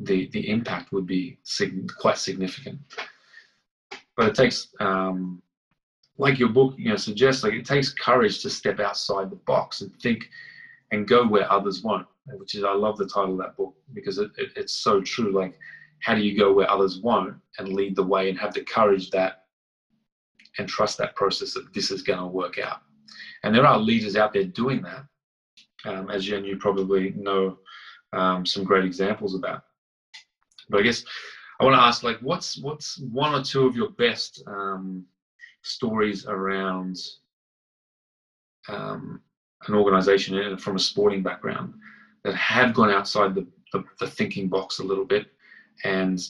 the the impact would be sig- quite significant. But it takes, um, like your book, you know, suggests, like it takes courage to step outside the box and think and go where others won't. Which is, I love the title of that book because it, it, it's so true. Like, how do you go where others won't and lead the way and have the courage that and trust that process that this is going to work out. And there are leaders out there doing that, um, as you, and you probably know um, some great examples of that. But I guess I want to ask, like, what's what's one or two of your best um, stories around um, an organization from a sporting background that have gone outside the, the, the thinking box a little bit, and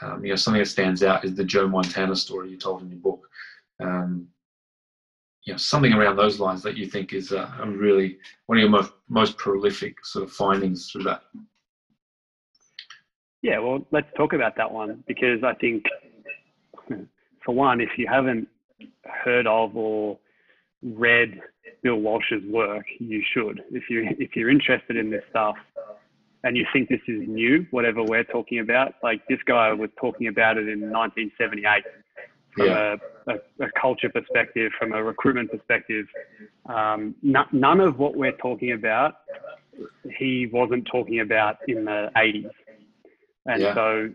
um, you know something that stands out is the Joe Montana story you told in your book. Um, you know something around those lines that you think is uh, really one of your most most prolific sort of findings through that. Yeah, well, let's talk about that one because I think, for one, if you haven't heard of or read Bill Walsh's work, you should. If you if you're interested in this stuff and you think this is new, whatever we're talking about, like this guy was talking about it in 1978 from yeah. a, a, a, culture perspective, from a recruitment perspective. Um, n- none of what we're talking about, he wasn't talking about in the 80s. And yeah. so,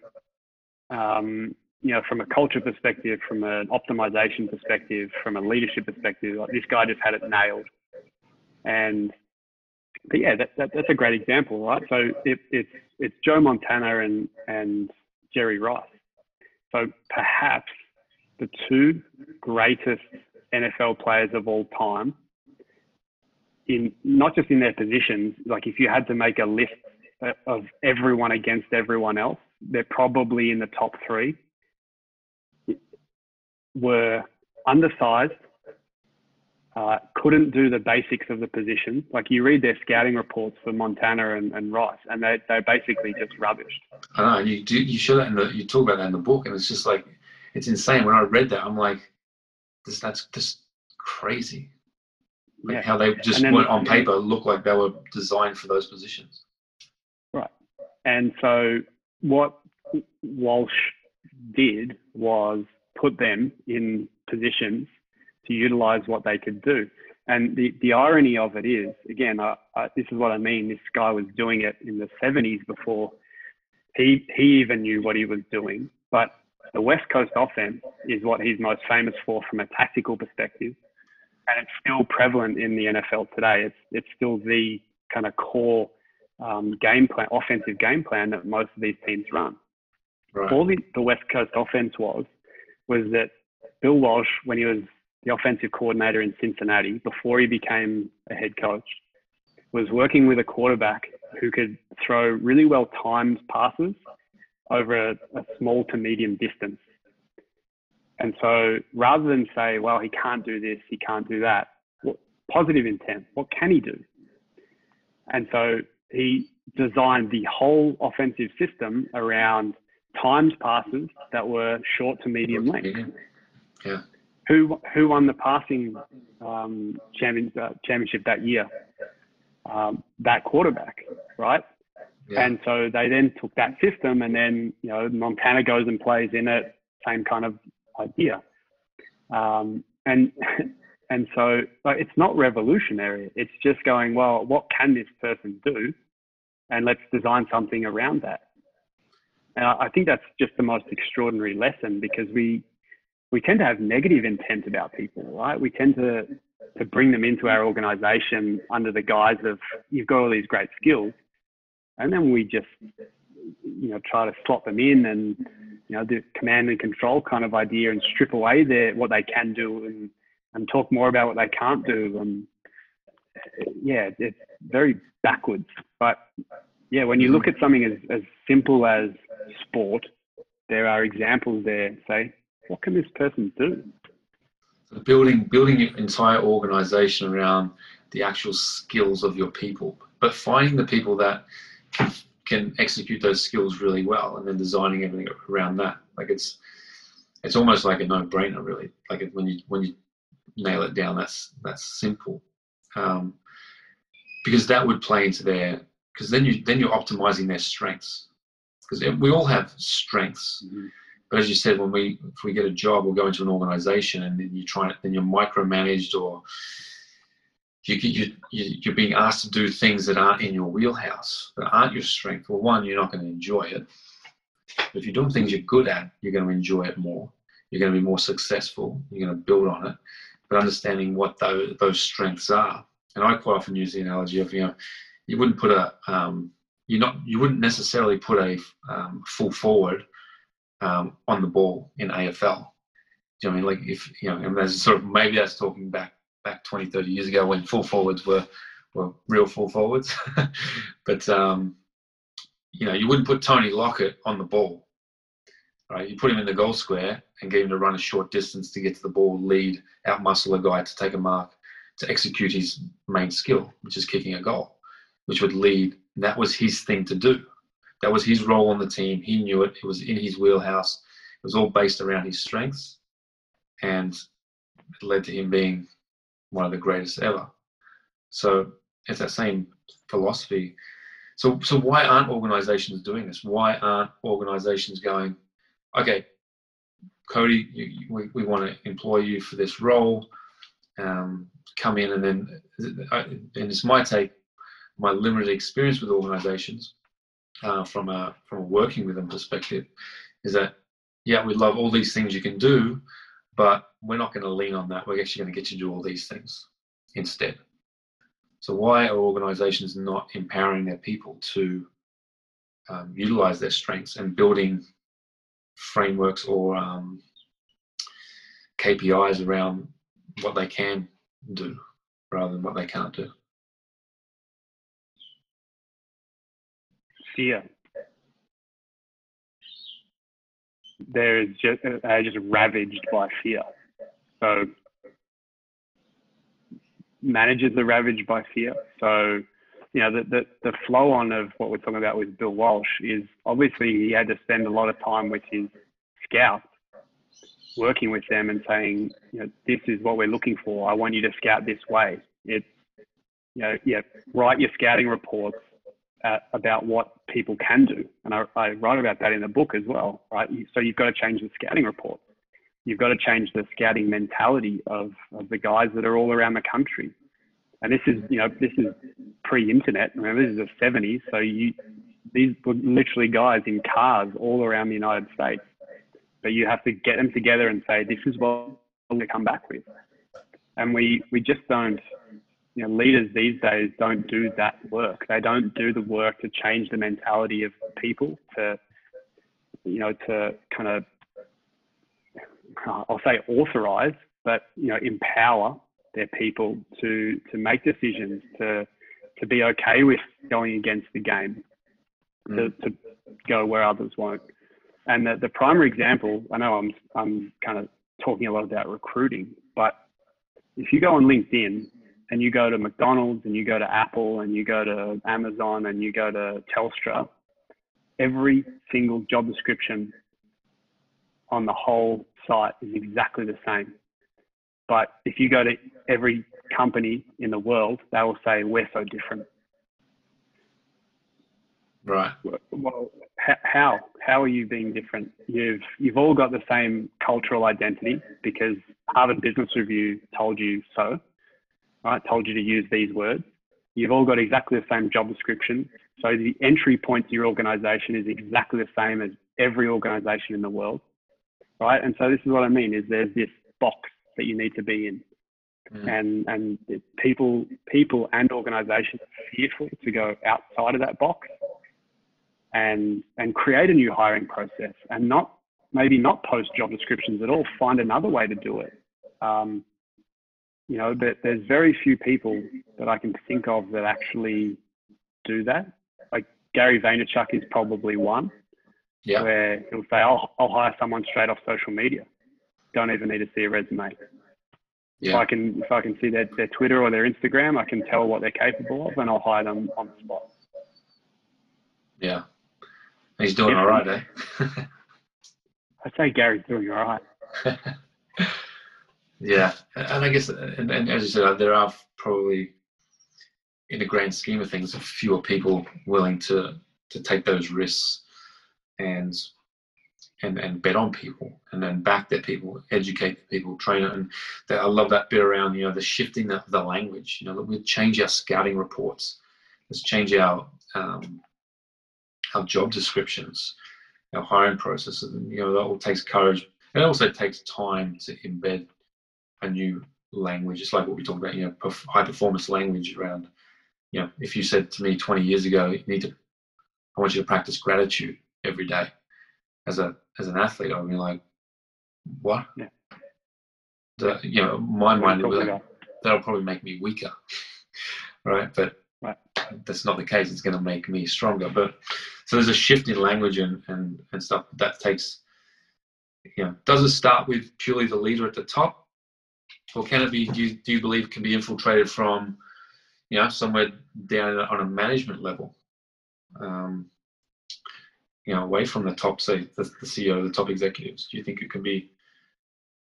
um, you know, from a culture perspective, from an optimization perspective, from a leadership perspective, like this guy just had it nailed. And but yeah, that, that, that's a great example, right? So it, it's it's Joe Montana and and Jerry Rice. So perhaps the two greatest NFL players of all time, in not just in their positions, like if you had to make a list of everyone against everyone else, they're probably in the top three, were undersized, uh, couldn't do the basics of the position. Like you read their scouting reports for Montana and, and Rice, and they they're basically just rubbish. I know you do you show that in the you talk about that in the book, and it's just like it's insane. When I read that, I'm like, this that's just crazy. Like yeah. how they just then, went on paper look like they were designed for those positions. Right. And so what Walsh did was put them in positions to utilize what they could do. And the, the irony of it is, again, I, I, this is what I mean. This guy was doing it in the 70s before he, he even knew what he was doing. But the West Coast offense is what he's most famous for from a tactical perspective, and it's still prevalent in the NFL today. It's it's still the kind of core um, game plan, offensive game plan that most of these teams run. Right. All the, the West Coast offense was was that Bill Walsh, when he was the offensive coordinator in Cincinnati before he became a head coach, was working with a quarterback who could throw really well timed passes over a, a small to medium distance. And so rather than say, well, he can't do this, he can't do that, what, positive intent, what can he do? And so he designed the whole offensive system around times passes that were short to medium length. Yeah. Who who won the passing um, champion, uh, championship that year? Um, that quarterback, right? Yeah. And so they then took that system and then, you know, Montana goes and plays in it, same kind of idea. Um, and and so like, it's not revolutionary. It's just going, well, what can this person do? And let's design something around that. And I think that's just the most extraordinary lesson because we we tend to have negative intent about people, right? We tend to to bring them into our organization under the guise of you've got all these great skills and then we just you know try to slot them in and you know the command and control kind of idea and strip away their what they can do and and talk more about what they can't do and yeah it's very backwards but yeah when you look at something as, as simple as sport there are examples there say what can this person do building building your entire organization around the actual skills of your people, but finding the people that can execute those skills really well, and then designing everything around that. Like it's it's almost like a no-brainer, really. Like when you when you nail it down, that's that's simple, um, because that would play into their because then you then you're optimizing their strengths because we all have strengths. Mm-hmm. But as you said, when we if we get a job or go into an organization and then you try then you're micromanaged or you, you, you're being asked to do things that aren't in your wheelhouse, that aren't your strength. Well, one, you're not going to enjoy it. But if you're doing things you're good at, you're going to enjoy it more. You're going to be more successful. You're going to build on it. But understanding what those, those strengths are. And I quite often use the analogy of, you know, you wouldn't put a, um, you're not, you wouldn't necessarily put a um, full forward um, on the ball in AFL. Do you know I mean? Like if, you know, and sort of, maybe that's talking back, back 20, 30 years ago when full forwards were, were real full forwards. but, um, you know, you wouldn't put Tony Lockett on the ball, right? You put him in the goal square and get him to run a short distance to get to the ball, lead, outmuscle a guy to take a mark, to execute his main skill, which is kicking a goal, which would lead. That was his thing to do. That was his role on the team. He knew it. It was in his wheelhouse. It was all based around his strengths, and it led to him being one of the greatest ever. So it's that same philosophy so, so why aren't organizations doing this? Why aren't organizations going, okay, Cody, you, we, we want to employ you for this role. Um, come in and then, and it's my take, my limited experience with organizations uh, from a from a working with them perspective, is that yeah, we love all these things you can do, but we're not going to lean on that. We're actually going to get you to do all these things instead. So why are organizations not empowering their people to um, utilize their strengths and building frameworks or um, KPIs around what they can do rather than what they can't do? Fear. They're just, they're just ravaged by fear. So managers are ravaged by fear. So, you know, the, the, the flow on of what we're talking about with Bill Walsh is obviously he had to spend a lot of time with his scouts, working with them and saying, you know, this is what we're looking for. I want you to scout this way. It's, you know, yeah, write your scouting reports uh, about what people can do. And I, I write about that in the book as well, right? So you've got to change the scouting report you've got to change the scouting mentality of, of the guys that are all around the country. And this is, you know, this is pre-internet. Remember, this is the 70s. So you, these were literally guys in cars all around the United States. But you have to get them together and say, this is what we come back with. And we, we just don't, you know, leaders these days don't do that work. They don't do the work to change the mentality of people to, you know, to kind of I'll say authorize, but you know, empower their people to to make decisions, to to be okay with going against the game, mm. to, to go where others won't. And the, the primary example, I know I'm I'm kind of talking a lot about recruiting, but if you go on LinkedIn and you go to McDonald's and you go to Apple and you go to Amazon and you go to Telstra, every single job description on the whole site is exactly the same. But if you go to every company in the world, they will say we're so different. Right. Well, how how are you being different? You've you've all got the same cultural identity because Harvard Business Review told you so. Right, told you to use these words. You've all got exactly the same job description. So the entry point to your organization is exactly the same as every organization in the world right? And so this is what I mean: is there's this box that you need to be in, mm. and and people people and organisations are fearful to go outside of that box, and and create a new hiring process, and not maybe not post job descriptions at all. Find another way to do it. Um, you know, but there's very few people that I can think of that actually do that. Like Gary Vaynerchuk is probably one yeah. where he'll say, I'll, I'll hire someone straight off social media. Don't even need to see a resume. If I can if I can see their, their Twitter or their Instagram, I can tell what they're capable of, and I'll hire them on the spot. Yeah, he's doing all right, eh? I'd say Gary's doing all right. yeah, and I guess, and, and as you said, there are probably, in the grand scheme of things, fewer people willing to to take those risks and and and bet on people and then back their people, educate people, train it. And that, I love that bit around you know the shifting of the language. You know, we change our scouting reports. Let's change our um, our job descriptions, our hiring processes. And you know that all takes courage. It also takes time to embed a new language. It's like what we talked about. You know, high performance language around. You know, if you said to me 20 years ago, you need to, I want you to practice gratitude every day as a as an athlete, I'd be like, what? Yeah. The, you know, my mind would like, that'll probably make me weaker, right? But right. that's not the case. It's going to make me stronger. But so there's a shift in language and and and stuff that takes. You know, does it start with purely the leader at the top, or can it be? Do you, do you believe can be infiltrated from, you know, somewhere down on a management level? Um, you know, away from the top, say the, the CEO, the top executives? Do you think it can be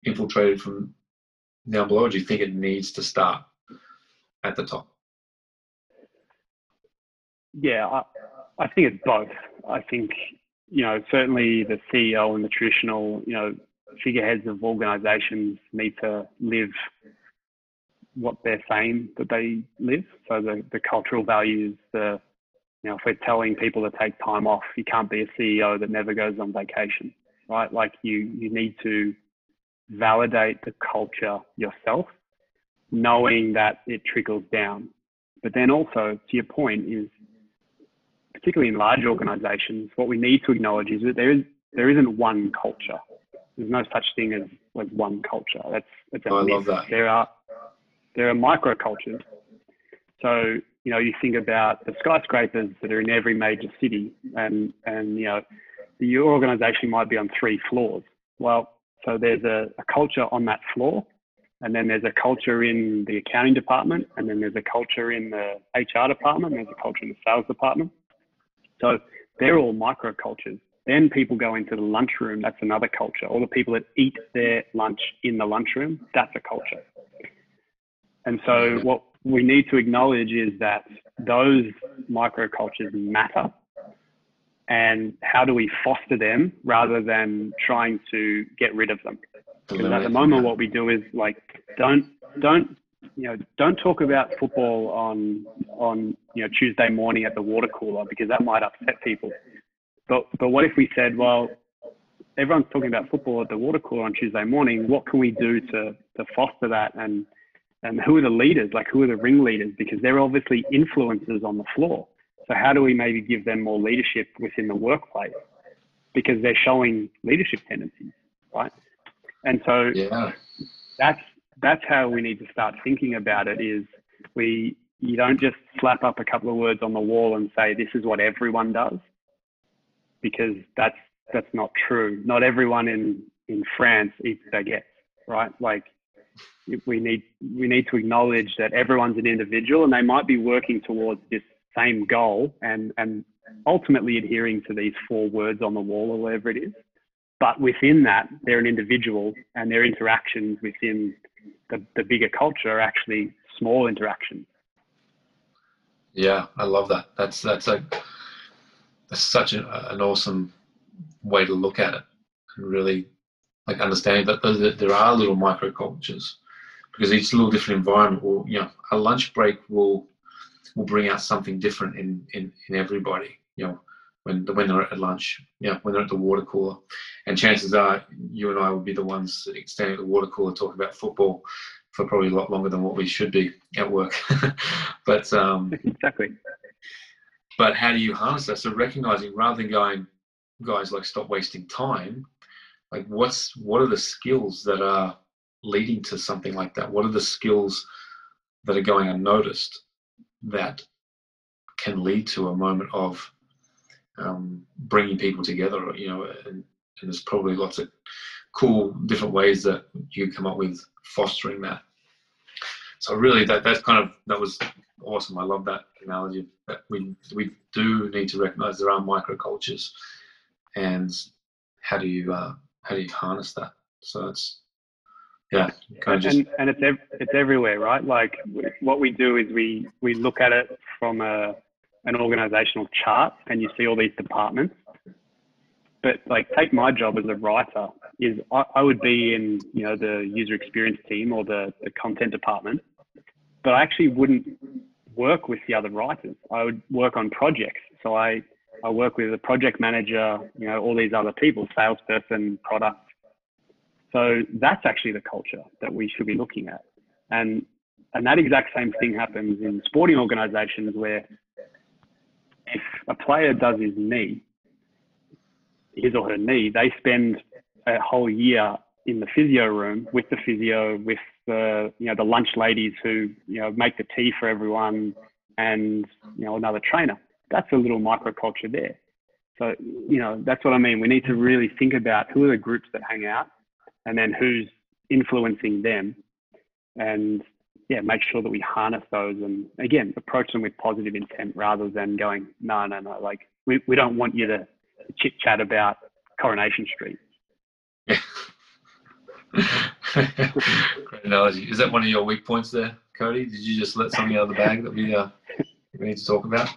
infiltrated from down below, or do you think it needs to start at the top? Yeah, I, I think it's both. I think, you know, certainly the CEO and the traditional, you know, figureheads of organizations need to live what they're saying that they live. So the, the cultural values, the you know, if we're telling people to take time off, you can't be a CEO that never goes on vacation, right? Like you, you need to validate the culture yourself, knowing that it trickles down. But then also, to your point, is particularly in large organizations, what we need to acknowledge is that there is there isn't one culture. There's no such thing as like one culture. That's that's a I myth. love that. There are there are micro cultures. So you know, you think about the skyscrapers that are in every major city, and and you know, your organisation might be on three floors. Well, so there's a, a culture on that floor, and then there's a culture in the accounting department, and then there's a culture in the HR department, and there's a culture in the sales department. So they're all micro cultures. Then people go into the lunchroom, that's another culture. All the people that eat their lunch in the lunchroom, that's a culture. And so what we need to acknowledge is that those microcultures matter and how do we foster them rather than trying to get rid of them because at the moment what we do is like don't don't you know don't talk about football on on you know Tuesday morning at the water cooler because that might upset people but but what if we said well everyone's talking about football at the water cooler on Tuesday morning what can we do to to foster that and and who are the leaders? Like who are the ringleaders? Because they're obviously influencers on the floor. So how do we maybe give them more leadership within the workplace? Because they're showing leadership tendencies, right? And so yeah. that's that's how we need to start thinking about it. Is we you don't just slap up a couple of words on the wall and say this is what everyone does, because that's that's not true. Not everyone in in France eats baguettes, right? Like we need we need to acknowledge that everyone's an individual and they might be working towards this same goal and and ultimately adhering to these four words on the wall or whatever it is but within that they're an individual and their interactions within the, the bigger culture are actually small interactions yeah i love that that's that's a such a, an awesome way to look at it and really like understanding that there are little microcultures because each little different environment will, you know, a lunch break will will bring out something different in in, in everybody. You know, when when they're at lunch, you know, when they're at the water cooler, and chances are you and I will be the ones standing at the water cooler talking about football for probably a lot longer than what we should be at work. but um, exactly. But how do you harness that? So recognizing rather than going, guys, like stop wasting time. Like, what's what are the skills that are leading to something like that? What are the skills that are going unnoticed that can lead to a moment of um, bringing people together? You know, and, and, there's probably lots of cool different ways that you come up with fostering that so really, that that's kind of that was awesome. I love that analogy. That we we do need to recognise there are microcultures, and how do you uh, how do you harness that? So it's yeah, kind of just and, and it's ev- it's everywhere, right? Like what we do is we we look at it from a an organizational chart, and you see all these departments. But like, take my job as a writer is I, I would be in you know the user experience team or the the content department, but I actually wouldn't work with the other writers. I would work on projects. So I I work with a project manager, you know, all these other people, salesperson, product, so that's actually the culture that we should be looking at. And and that exact same thing happens in sporting organizations where if a player does his knee, his or her knee, they spend a whole year in the physio room with the physio, with the you know the lunch ladies who you know make the tea for everyone, and you know another trainer. That's a little microculture there. So you know that's what I mean. We need to really think about who are the groups that hang out and then who's influencing them and yeah make sure that we harness those and again approach them with positive intent rather than going no no no like we, we don't want you to chit chat about coronation street Great analogy. Is that one of your weak points there, Cody? Did you just let something out of the bag that we uh, we need to talk about?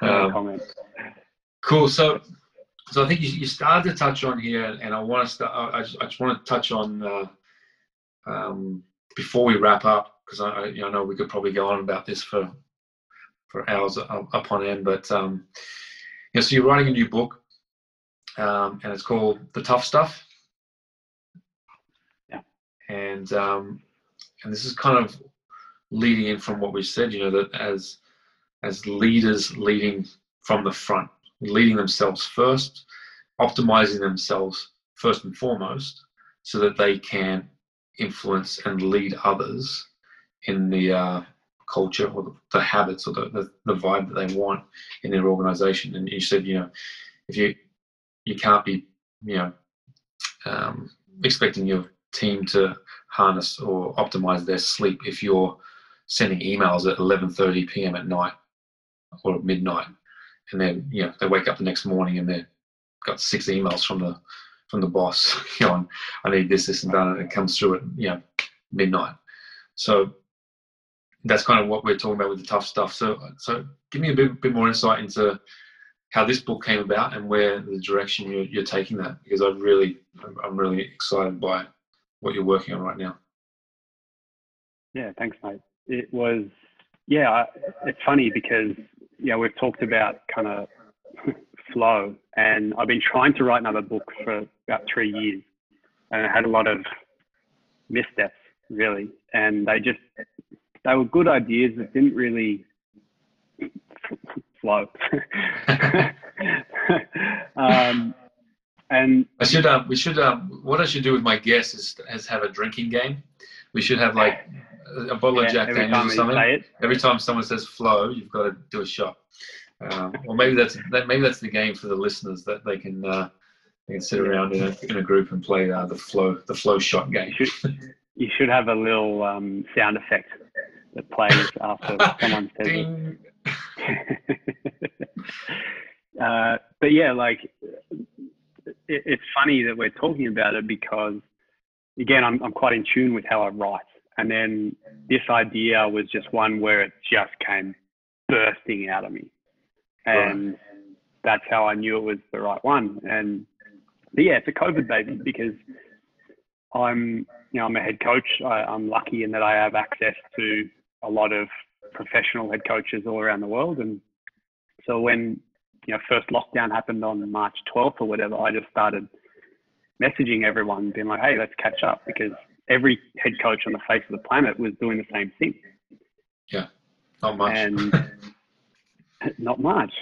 um, cool. So so I think you, you started to touch on here, and I want to start. I just, I just want to touch on uh, um, before we wrap up because I, I, know we could probably go on about this for for hours upon end. But um, yeah, so you're writing a new book, um, and it's called The Tough Stuff. And um, and this is kind of leading in from what we said. You know that as as leaders leading from the front leading themselves first, optimizing themselves first and foremost, so that they can influence and lead others in the uh, culture or the, the habits or the, the, the, vibe that they want in their organization. And you said, you know, if you you can't be, you know, um, expecting your team to harness or optimize their sleep if you're sending emails at 11:30 p.m. at night or at midnight and then you know they wake up the next morning and they've got six emails from the from the boss, you know, I need this, this, and that, and it comes through at you know midnight. So that's kind of what we're talking about with the tough stuff. So so give me a bit bit more insight into how this book came about and where the direction you're, you're taking that because I really I'm really excited by what you're working on right now. Yeah, thanks, mate. It was yeah, it's funny because yeah, we've talked about kind of flow, and I've been trying to write another book for about three years, and I had a lot of missteps really, and they just they were good ideas that didn't really flow. um, and I should uh, we should uh, what I should do with my guests is, is have a drinking game. We should have like a bottle yeah, of Jack Daniels or something. Every time someone says flow, you've got to do a shot. Um, or maybe that's that, maybe that's the game for the listeners that they can uh, they can sit around in a, in a group and play uh, the flow the flow shot game. You should, you should have a little um, sound effect that plays after someone says Ding. it. uh, but yeah, like it, it's funny that we're talking about it because again, I'm I'm quite in tune with how I write. And then this idea was just one where it just came bursting out of me. And right. that's how I knew it was the right one. And yeah, it's a COVID baby because I'm, you know, I'm a head coach. I, I'm lucky in that I have access to a lot of professional head coaches all around the world. And so when, you know, first lockdown happened on March 12th or whatever, I just started messaging everyone, being like, hey, let's catch up because every head coach on the face of the planet was doing the same thing. Yeah, not much. And not much.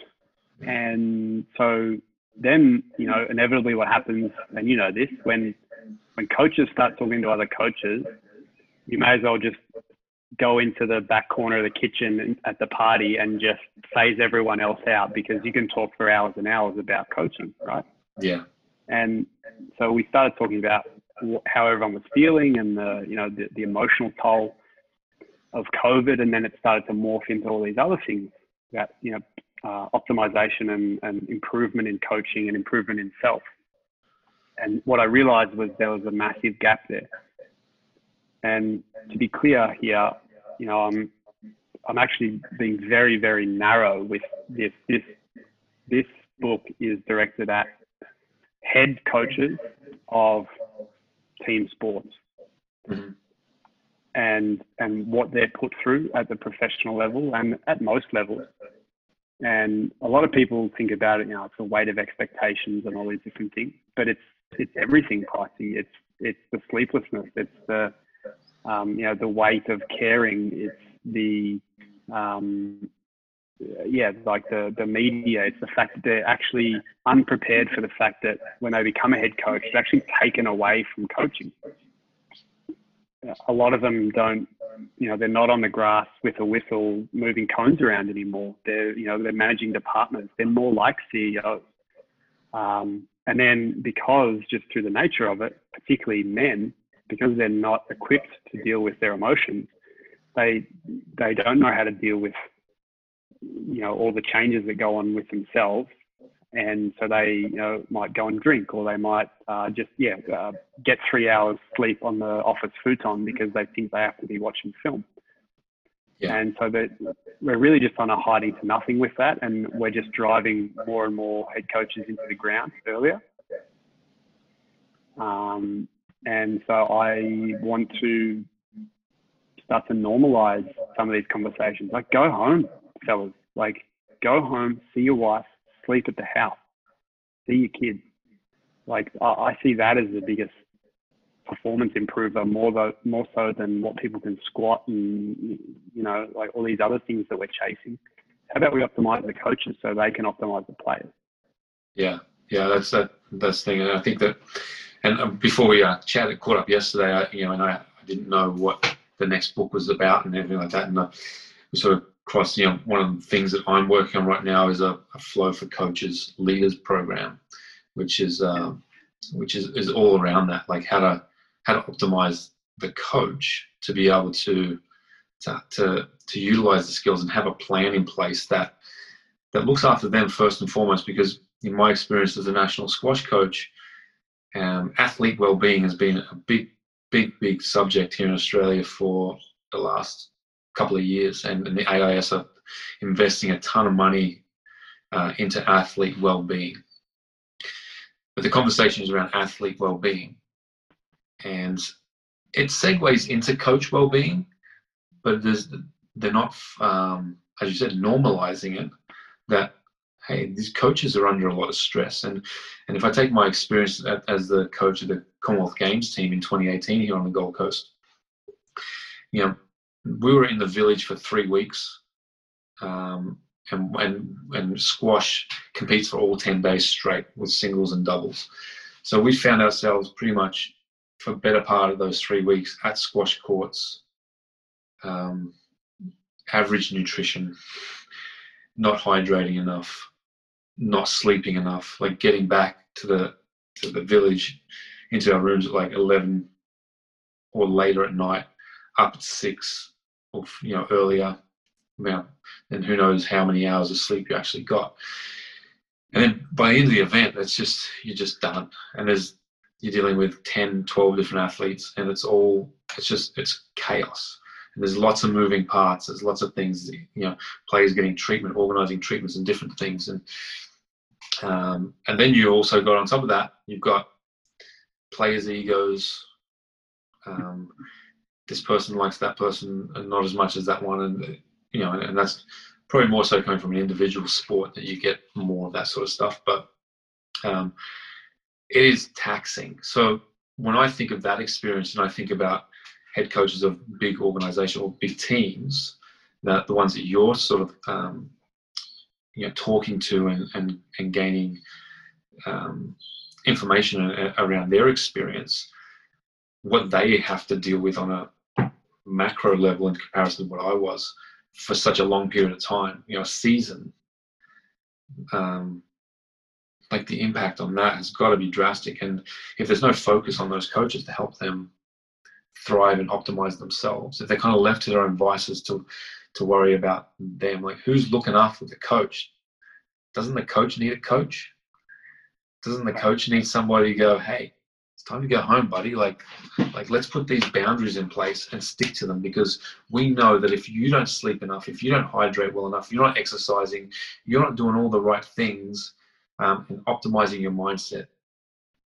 And so then, you know, inevitably what happens, and you know this, when when coaches start talking to other coaches, you may as well just go into the back corner of the kitchen at the party and just phase everyone else out because you can talk for hours and hours about coaching, right? Yeah. And so we started talking about how everyone was feeling and the you know the, the emotional toll of COVID, and then it started to morph into all these other things that you know uh, optimization and, and improvement in coaching and improvement in self. And what I realized was there was a massive gap there. And to be clear here, you know, I'm I'm actually being very very narrow with this. This this book is directed at head coaches of team sports. Mm-hmm and and what they're put through at the professional level and at most levels. And a lot of people think about it, you know, it's a weight of expectations and all these different things, but it's it's everything, pricey. It's it's the sleeplessness. It's the um, you know the weight of caring. It's the um, yeah, like the the media. It's the fact that they're actually unprepared for the fact that when they become a head coach, it's actually taken away from coaching a lot of them don't, you know, they're not on the grass with a whistle moving cones around anymore. They're, you know, they're managing departments. They're more like CEOs. Um, and then because just through the nature of it, particularly men, because they're not equipped to deal with their emotions, they they don't know how to deal with you know all the changes that go on with themselves. And so they you know might go and drink or they might uh, just yeah uh, get three hours sleep on the office futon because they think they have to be watching film. Yeah. and so that we're really just on a hiding to nothing with that and we're just driving more and more head coaches into the ground earlier. Um, and so i want to start to normalize some of these conversations like go home fellas like go home see your wife sleep at the house, see your kids. Like I, I see that as the biggest performance improver, more though, more so than what people can squat and you know like all these other things that we're chasing. How about we optimize the coaches so they can optimize the players? Yeah, yeah, that's that that's the thing, and I think that. And um, before we uh, chatted, caught up yesterday, I, you know, and I, I didn't know what the next book was about and everything like that, and I, we sort of across, you know, one of the things that I'm working on right now is a, a flow for coaches leaders program, which is uh, which is, is all around that, like how to how to optimize the coach to be able to to to, to utilize the skills and have a plan in place that that looks after them first and foremost. Because in my experience as a national squash coach, um, athlete well-being has been a big, big, big subject here in Australia for the last couple of years, and, and the AIS are investing a ton of money uh, into athlete well-being. But the conversation is around athlete well-being, and it segues into coach well-being, but they're not, um, as you said, normalizing it. That hey, these coaches are under a lot of stress, and and if I take my experience as the coach of the Commonwealth Games team in 2018 here on the Gold Coast, you know, we were in the village for three weeks, um, and, and and squash competes for all ten days straight with singles and doubles. So we found ourselves pretty much for better part of those three weeks at squash courts, um, average nutrition, not hydrating enough, not sleeping enough, like getting back to the to the village into our rooms at like eleven or later at night, up at six, or you know earlier amount, then who knows how many hours of sleep you actually got. And then by the end of the event, it's just you're just done. And there's you're dealing with 10, 12 different athletes, and it's all it's just it's chaos. And there's lots of moving parts. There's lots of things. You know, players getting treatment, organizing treatments, and different things. And um, and then you also got on top of that, you've got players' egos. Um, this person likes that person and not as much as that one, and you know, and, and that's probably more so coming from an individual sport that you get more of that sort of stuff. But um, it is taxing. So when I think of that experience, and I think about head coaches of big organizations or big teams, that the ones that you're sort of um, you know talking to and and, and gaining um, information around their experience, what they have to deal with on a macro level in comparison to what I was for such a long period of time, you know, a season, um, like the impact on that has got to be drastic. And if there's no focus on those coaches to help them thrive and optimize themselves, if they're kind of left to their own vices to to worry about them, like who's looking after the coach? Doesn't the coach need a coach? Doesn't the coach need somebody to go, hey, it's time to go home, buddy? Like, like let's put these boundaries in place and stick to them because we know that if you don't sleep enough, if you don't hydrate well enough, you're not exercising, you're not doing all the right things um, and optimizing your mindset,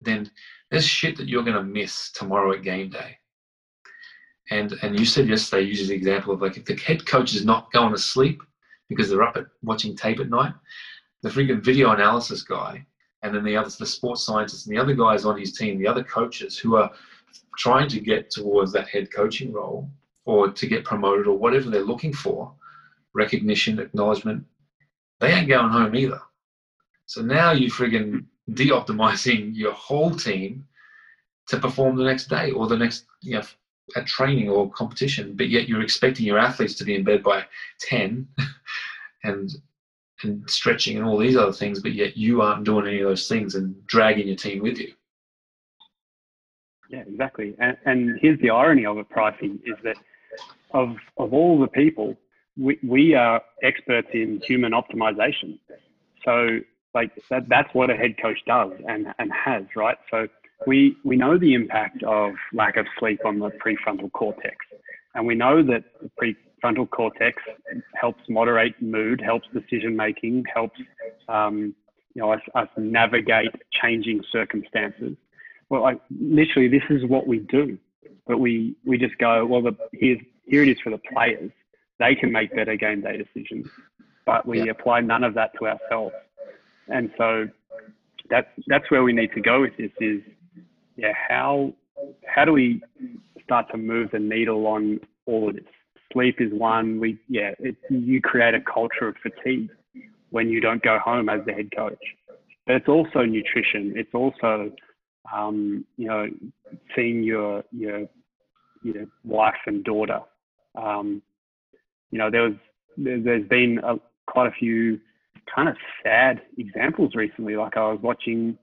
then there's shit that you're going to miss tomorrow at game day. And and you said yesterday, you used the example of like if the head coach is not going to sleep because they're up at watching tape at night, the freaking video analysis guy, and then the others, the sports scientists, and the other guys on his team, the other coaches who are trying to get towards that head coaching role or to get promoted or whatever they're looking for, recognition, acknowledgement, they ain't going home either. So now you're friggin' de-optimizing your whole team to perform the next day or the next you know at training or competition, but yet you're expecting your athletes to be in bed by 10 and and stretching and all these other things, but yet you aren't doing any of those things and dragging your team with you. Yeah, exactly. And, and here's the irony of it, Pricey, is that of of all the people, we, we are experts in human optimization. So like that that's what a head coach does and, and has, right? So we, we know the impact of lack of sleep on the prefrontal cortex. And we know that the prefrontal cortex helps moderate mood, helps decision making, helps um, you know, us, us navigate changing circumstances. Well, like, literally, this is what we do. But we, we just go, well, the, here's, here it is for the players. They can make better game day decisions. But we yeah. apply none of that to ourselves. And so that's, that's where we need to go with this is yeah, how how do we start to move the needle on all of this? Sleep is one. We yeah, it, you create a culture of fatigue when you don't go home as the head coach. But it's also nutrition. It's also um, you know seeing your your your wife and daughter. Um, you know there was there, has been a, quite a few kind of sad examples recently. Like I was watching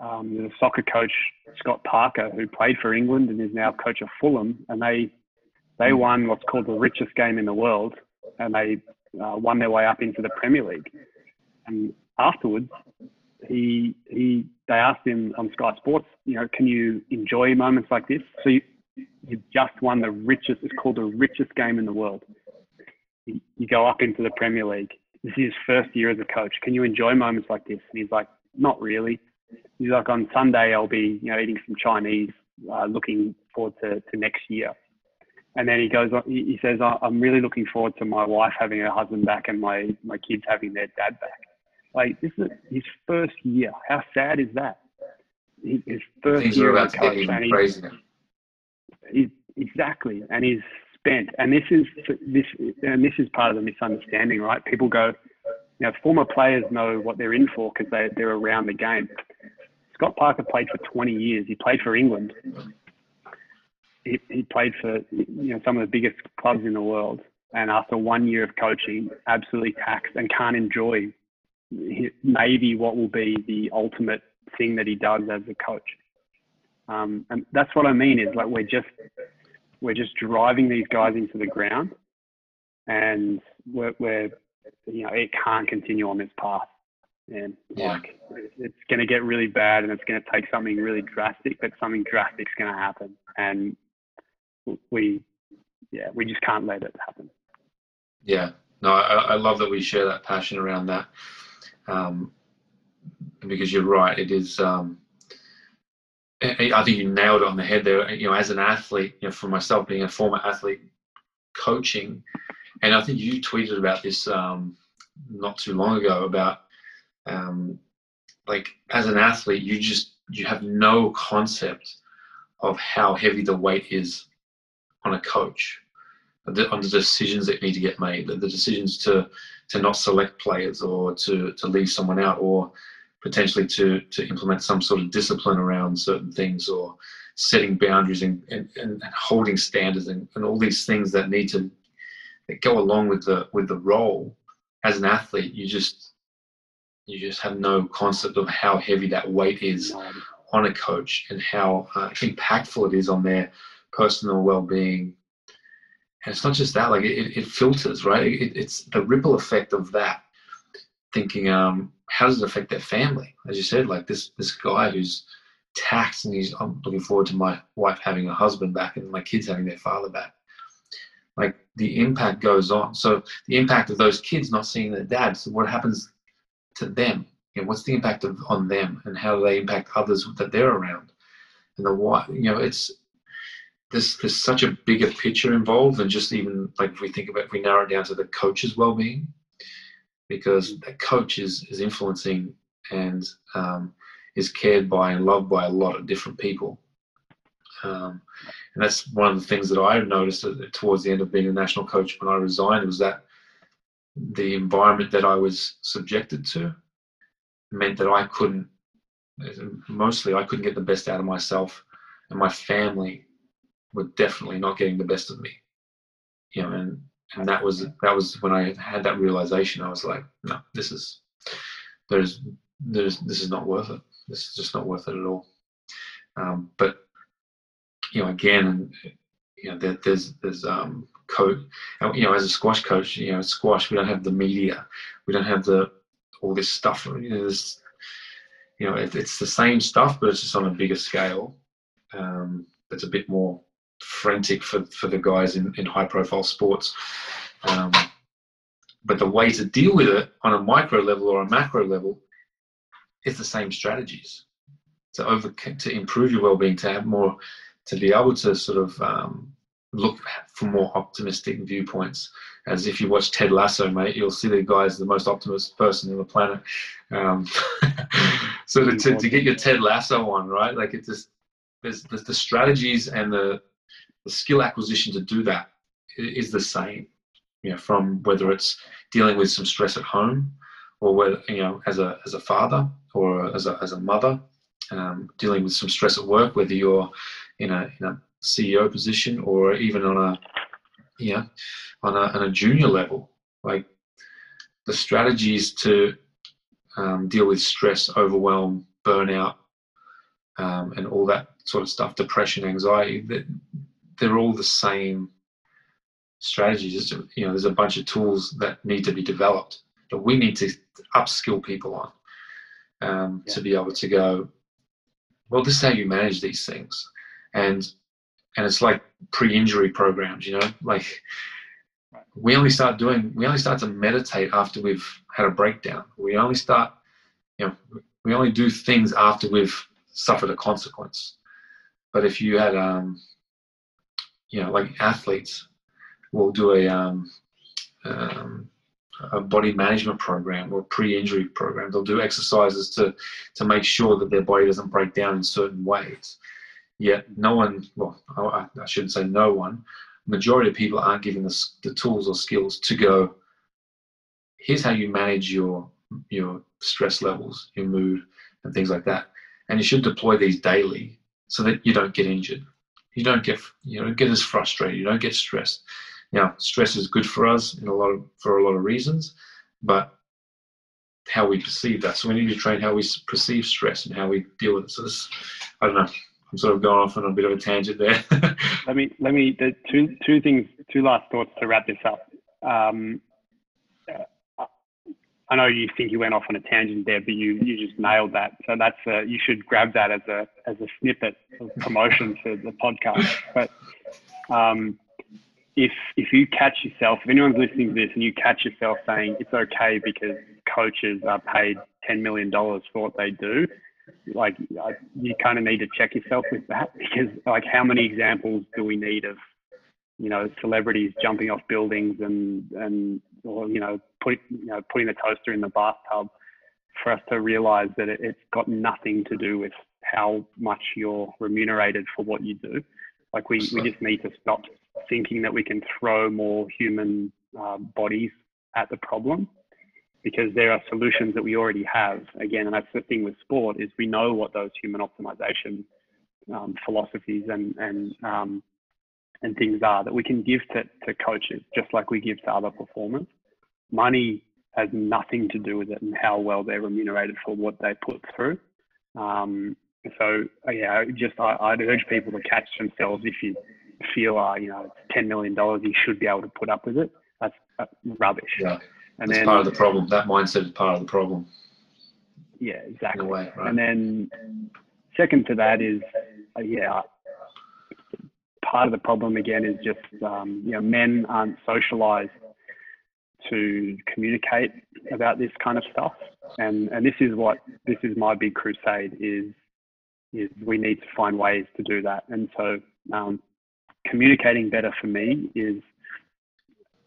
um, the soccer coach Scott Parker, who played for England and is now coach of Fulham, and they they won what's called the richest game in the world, and they uh, won their way up into the Premier League. And afterwards, he he they asked him on Sky Sports, you know, can you enjoy moments like this? So you you just won the richest. It's called the richest game in the world. You, you go up into the Premier League. This is his first year as a coach. Can you enjoy moments like this? And he's like, not really he's like on Sunday I'll be you know eating some Chinese, uh, looking forward to, to next year. And then he goes, he says, I'm really looking forward to my wife having her husband back and my, my kids having their dad back. Like this is his first year. How sad is that? His first Things year as a coach, and. He's, exactly, and he's spent. And this is this, and this is part of the misunderstanding, right? People go, now, former players know what they're in for because they, they're around the game. Scott Parker played for 20 years. He played for England. He, he played for you know some of the biggest clubs in the world. And after one year of coaching, absolutely taxed and can't enjoy maybe what will be the ultimate thing that he does as a coach. Um, and that's what I mean is like we're just we're just driving these guys into the ground, and we're, we're you know, it can't continue on this path. And yeah. like, it's going to get really bad, and it's going to take something really drastic. But something drastic's going to happen, and we, yeah, we just can't let it happen. Yeah, no, I, I love that we share that passion around that, um, because you're right. It is. Um, I think you nailed it on the head there. You know, as an athlete, you know, for myself being a former athlete, coaching and I think you tweeted about this um, not too long ago about um, like as an athlete, you just you have no concept of how heavy the weight is on a coach, on the decisions that need to get made, the decisions to to not select players or to to leave someone out or potentially to to implement some sort of discipline around certain things or setting boundaries and, and, and holding standards and, and all these things that need to that go along with the with the role as an athlete you just you just have no concept of how heavy that weight is on a coach and how uh, impactful it is on their personal well-being. And it's not just that; like it, it filters, right? It, it's the ripple effect of that. Thinking, um, how does it affect their family? As you said, like this this guy who's taxed, and he's I'm looking forward to my wife having a husband back and my kids having their father back. Like the impact goes on. So the impact of those kids not seeing their dad. So what happens to them? You know, what's the impact of on them, and how do they impact others that they're around? And the why, you know, it's there's there's such a bigger picture involved than just even like if we think about if we narrow it down to the coach's well-being, because the coach is is influencing and um, is cared by and loved by a lot of different people. Um, and that's one of the things that I noticed towards the end of being a national coach when I resigned was that the environment that I was subjected to meant that I couldn't, mostly, I couldn't get the best out of myself, and my family were definitely not getting the best of me. You know, and and that was that was when I had that realization. I was like, no, this is there's there's this is not worth it. This is just not worth it at all. Um, but you know, again, you know, there, there's there's um, coach. You know, as a squash coach, you know, squash we don't have the media, we don't have the all this stuff. You know, this, you know, it, it's the same stuff, but it's just on a bigger scale. Um, it's a bit more frantic for for the guys in, in high profile sports. Um, but the way to deal with it on a micro level or a macro level it's the same strategies to over to improve your well-being to have more to be able to sort of um, look for more optimistic viewpoints. As if you watch ted lasso mate you'll see the guy's the most optimist person on the planet. Um, so to, to, to, get your ted lasso on right? Like it's just there's, there's the strategies and the the skill acquisition to do that is the same you know from whether it's dealing with some stress at home or whether you know as a as a father or as a as a mother um, dealing with some stress at work, whether you're in a in a CEO position or even on a yeah on a on a junior level, like the strategies to um, deal with stress, overwhelm, burnout, um, and all that sort of stuff, depression, anxiety, that they're all the same strategies. You know, there's a bunch of tools that need to be developed that we need to upskill people on um, yeah. to be able to go, well, this is how you manage these things, and and it's like pre-injury programs, you know, like we only start doing, we only start to meditate after we've had a breakdown. We only start, you know, we only do things after we've suffered a consequence. But if you had, um, you know, like athletes will do a um, um, a body management program or pre-injury program. They'll do exercises to to make sure that their body doesn't break down in certain ways. Yet no one, well, I, I shouldn't say no one, majority of people aren't given the, the tools or skills to go. Here's how you manage your your stress levels, your mood, and things like that. And you should deploy these daily so that you don't get injured. You don't get you don't get as frustrated. You don't get stressed now, stress is good for us in a lot of, for a lot of reasons, but how we perceive that. So we need to train how we perceive stress and how we deal with it. So this, I don't know. I'm sort of going off on a bit of a tangent there. let me let me two two things, two last thoughts to wrap this up. Um, I know you think you went off on a tangent there, but you you just nailed that. So that's a, you should grab that as a as a snippet of promotion for the podcast. But um, if if you catch yourself, if anyone's listening to this and you catch yourself saying it's okay because coaches are paid ten million dollars for what they do, like I, you kind of need to check yourself with that because like how many examples do we need of you know celebrities jumping off buildings and and or you know put you know putting the toaster in the bathtub for us to realize that it, it's got nothing to do with how much you're remunerated for what you do. Like we, we just need to stop thinking that we can throw more human uh, bodies at the problem because there are solutions that we already have. Again, and that's the thing with sport is we know what those human optimization um, philosophies and and um, and things are that we can give to, to coaches just like we give to other performers. Money has nothing to do with it and how well they're remunerated for what they put through. Um, so yeah, just I, I'd urge people to catch themselves if you feel, uh, you know, ten million dollars, you should be able to put up with it. That's, that's rubbish. Yeah, and that's then, part of the problem. That mindset is part of the problem. yeah, exactly. way, right? And then second to that is, uh, yeah, part of the problem again is just, um, you know, men aren't socialized to communicate about this kind of stuff. And, and this is what, this is my big crusade is, is we need to find ways to do that. And so, um, communicating better for me is,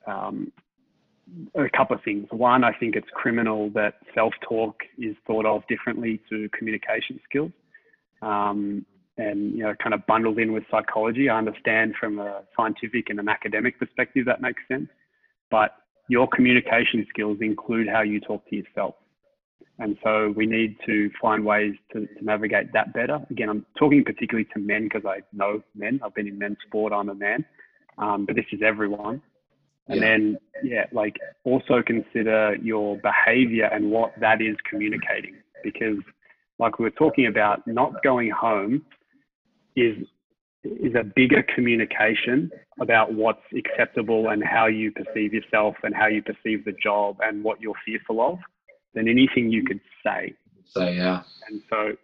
um, a couple of things. One, I think it's criminal that self-talk is thought of differently to communication skills, um, and you know, kind of bundled in with psychology. I understand from a scientific and an academic perspective that makes sense, but your communication skills include how you talk to yourself, and so we need to find ways to, to navigate that better. Again, I'm talking particularly to men because I know men. I've been in men's sport. I'm a man, um, but this is everyone. And Yeah. then, yeah, like also consider your behavior and what that is communicating. Because, like we were talking about, not going home is is a bigger communication about what's acceptable and how you perceive yourself and how you perceive the job and what you're fearful of than anything you could say. So yeah, And so,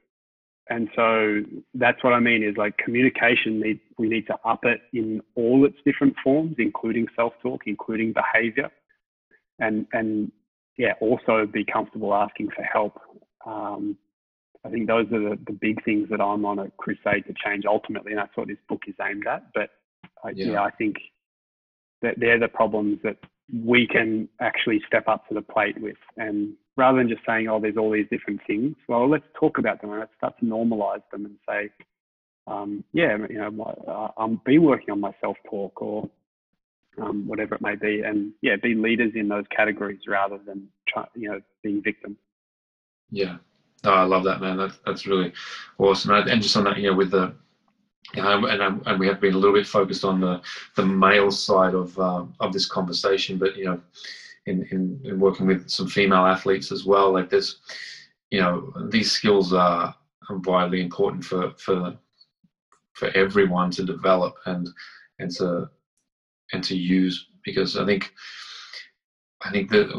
and so that's what I mean is like communication need, we need to up it in all its different forms, including self-talk, including behavior and, and yeah, also be comfortable asking for help. Um, I think those are the, the big things that I'm on a crusade to change ultimately. And that's what this book is aimed at. But I, Yeah. yeah, I think that they're the problems that we can actually step up to the plate with. And rather than just saying, oh, there's all these different things, well, let's talk about them and let's start to normalize them and say, um, yeah, you know, I'm be working on my self-talk or um, whatever it may be, and yeah, be leaders in those categories rather than try, you know, being victims. yeah. No, I love that, man. That, that's really awesome. And just on that, you know, with the, and, and and we have been a little bit focused on the the male side of um, of this conversation, but you know, in, in in working with some female athletes as well, like there's, you know, these skills are are vitally important for for for everyone to develop and and to and to use because I think I think that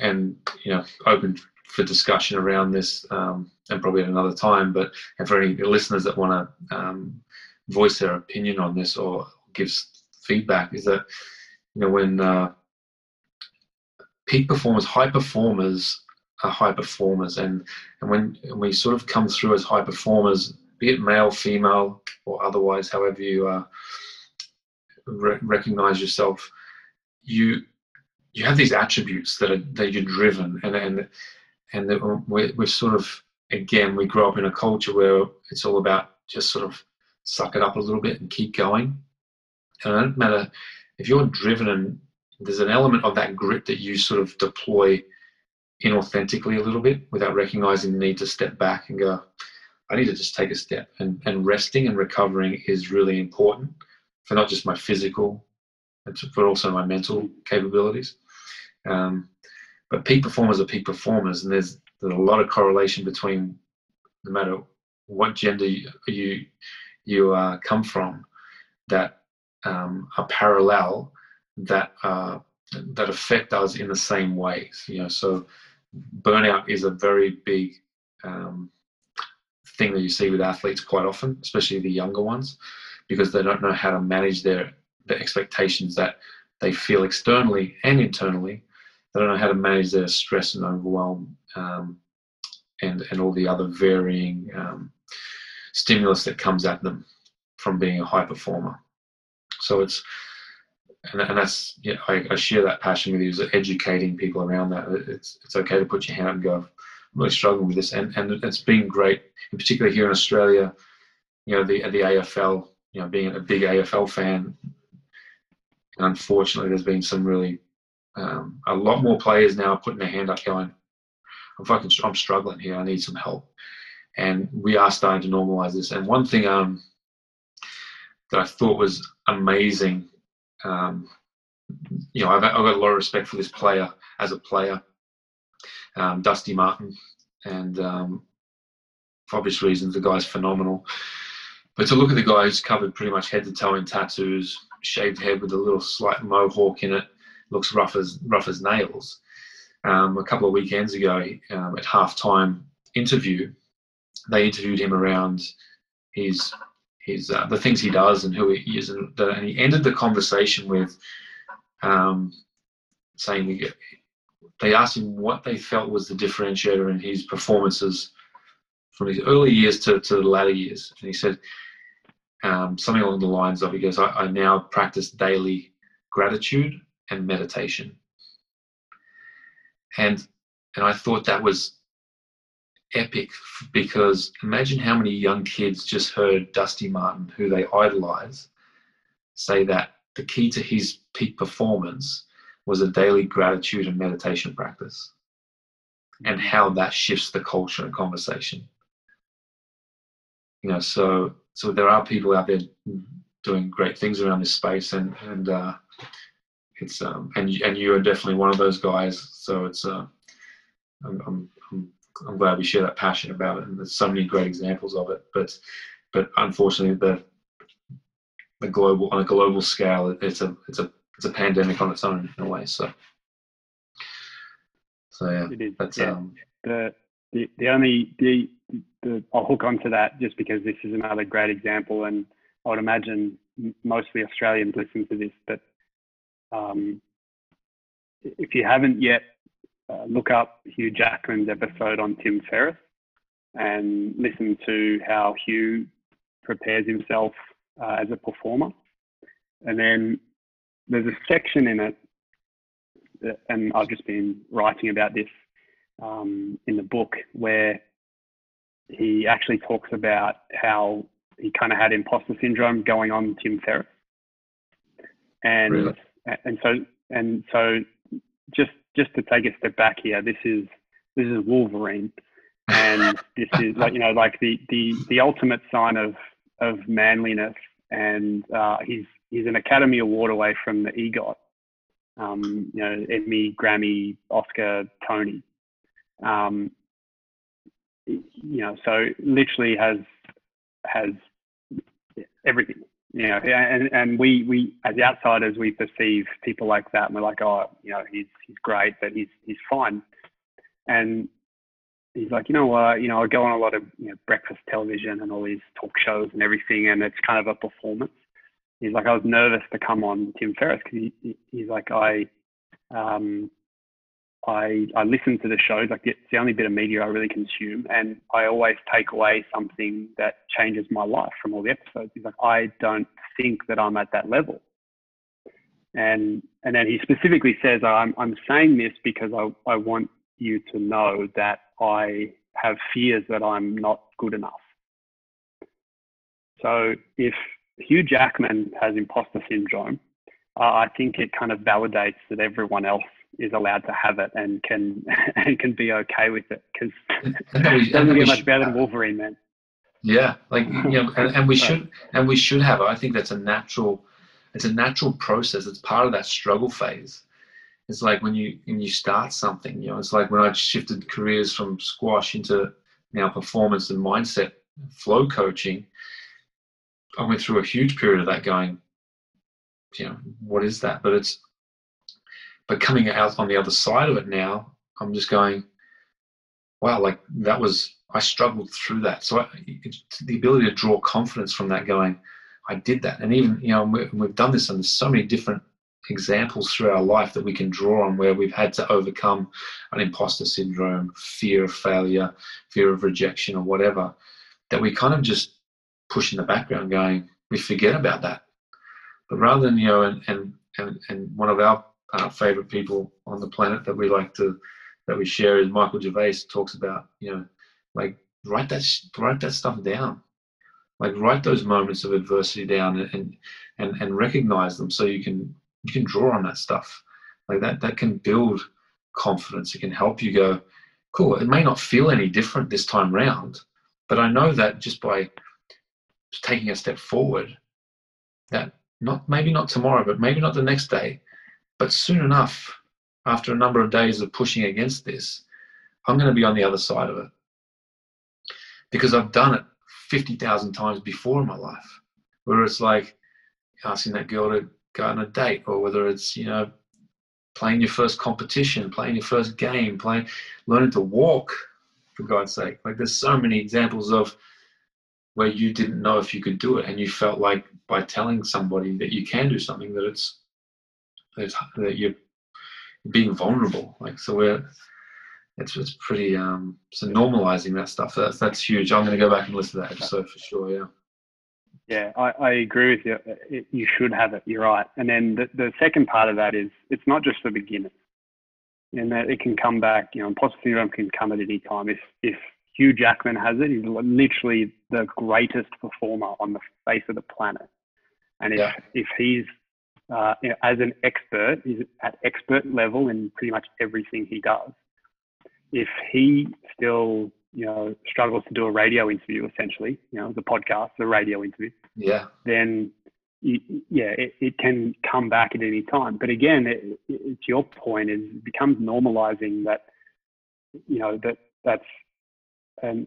and you know open for discussion around this um, and probably at another time. But and for any listeners that want to um, voice their opinion on this or give feedback, is that you know when uh, peak performers, high performers are high performers, and and when we sort of come through as high performers, be it male, female, or otherwise, however you uh, re- recognize yourself, you you have these attributes that are that you're driven and and and we're, we're sort of again we grow up in a culture where it's all about just sort of suck it up a little bit and keep going. And it doesn't matter if you're driven and there's an element of that grit that you sort of deploy inauthentically a little bit without recognizing the need to step back and go i need to just take a step. And, and resting and recovering is really important for not just my physical but also my mental capabilities. Um, but peak performers are peak performers, and there's there's a lot of correlation between no matter what gender you you, you uh, come from, that um, are parallel, that uh, that affect us in the same ways. You know, so burnout is a very big um, thing that you see with athletes quite often, especially the younger ones, because they don't know how to manage their the expectations that they feel externally and internally they don't know how to manage their stress and overwhelm um, and and all the other varying um, stimulus that comes at them from being a high performer. So it's and, and that's yeah, I, I share that passion with you is educating people around that. It's it's okay to put your hand up and go, I'm really struggling with this, and and it's been great, in particular here in Australia. You know the the AFL, you know being a big AFL fan. And unfortunately, there's been some really um, a lot more players now putting their hand up going, I'm fucking, I'm struggling here. I need some help. And we are starting to normalize this. And one thing um, that I thought was amazing, um, you know, I've, I've got a lot of respect for this player as a player, um, Dusty Martin. And um, for obvious reasons, the guy's phenomenal. but to look at the guy who's covered pretty much head to toe in tattoos, shaved head with a little slight mohawk in it, looks rough as rough as nails. Um, a couple of weekends ago, um, at halftime interview, they interviewed him around his his uh, the things he does and who he is, and, the, and he ended the conversation with um, saying they asked him what they felt was the differentiator in his performances from his early years to, to the latter years, and he said um, something along the lines of he goes, I, I now practice daily gratitude and meditation. And and I thought that was epic because imagine how many young kids just heard Dusty Martin, who they idolize, say that the key to his peak performance was a daily gratitude and meditation practice and how that shifts the culture and conversation. You know so so there are people out there doing great things around this space and and uh, it's um and and you are definitely one of those guys. So it's uh I'm, I'm, I'm I'm glad we share that passion about it, and there's so many great examples of it. But but unfortunately, the the global on a global scale, it's a it's a it's a pandemic on its own in a way. So so yeah, it is. That's, yeah. Um, the the the only the, the I'll hook onto that just because this is another great example, and I would imagine mostly Australians listen to this, but um, if you haven't yet uh, look up Hugh Jackman's episode on Tim Ferriss and listen to how Hugh prepares himself uh, as a performer. And then there's a section in it, that, and I've just been writing about this um, in the book, where he actually talks about how he kind of had imposter syndrome going on Tim Ferriss. And really? and so and so just just to take a step back here, this is this is Wolverine, and this is like you know like the the the ultimate sign of of manliness, and uh, he's he's an Academy Award away from the EGOT, um, you know Emmy, Grammy, Oscar, Tony, um, you know so literally has has everything know, and, and we, we, as outsiders, we perceive people like that and we're like, oh, you know, he's, he's great, but he's, he's fine. And he's like, you know what, you know, I go on a lot of, you know, breakfast television and all these talk shows and everything, and it's kind of a performance. He's like, I was nervous to come on Tim Ferriss because he, he's like, I, um, I, I listen to the shows, like it's the only bit of media I really consume, and I always take away something that changes my life from all the episodes. He's like, I don't think that I'm at that level. And and then he specifically says, I'm I'm saying this because I, I want you to know that I have fears that I'm not good enough. So if Hugh Jackman has imposter syndrome, uh, I think it kind of validates that everyone else is allowed to have it and can and can be okay with it because it doesn't get much better than Wolverine, man. Yeah, like you know, and, and we should and we should have it. I think that's a natural, it's a natural process. It's part of that struggle phase. It's like when you when you start something, you know, it's like when I shifted careers from squash into now performance and mindset flow coaching. I went through a huge period of that going, you know, what is that? But it's but coming out on the other side of it now, I'm just going, wow, like that was, I struggled through that. So I, the ability to draw confidence from that going, I did that. And even, you know, we've done this and there's so many different examples through our life that we can draw on where we've had to overcome an imposter syndrome, fear of failure, fear of rejection or whatever, that we kind of just push in the background going, we forget about that. But rather than, you know, and, and, and, and one of our uh, favorite people on the planet that we like to that we share is Michael Gervais talks about you know like write that write that stuff down. Like write those moments of adversity down and and and recognize them so you can you can draw on that stuff. Like that that can build confidence. It can help you go cool it may not feel any different this time round but i know that just by taking a step forward that not maybe not tomorrow but maybe not the next day but soon enough, after a number of days of pushing against this, I'm going to be on the other side of it because I've done it 50,000 times before in my life. Whether it's like asking that girl to go on a date or whether it's, you know, playing your first competition, playing your first game, playing, learning to walk, for God's sake. Like there's so many examples of where you didn't know if you could do it and you felt like by telling somebody that you can do something that it's that, it's, that you're being vulnerable. Like so we're it's it's pretty um so normalizing that stuff. That's that's huge. I'm going to go back and listen to that episode for sure yeah. Yeah i, I agree with you. It, you should have it. You're right. And then the, the second part of that is it's not just for beginners and that it can come back you know imposter syndrome can come at any time. If if hugh jackman has it he's literally the greatest performer on the face of the planet. And if, yeah. if he's uh, you know, as an expert, he's at expert level in pretty much everything he does. If he still you know struggles to do a radio interview essentially you know the podcast the radio interview yeah. then you, yeah it, it can come back at any time. But again it, it's your point is it becomes normalizing that you know that that's an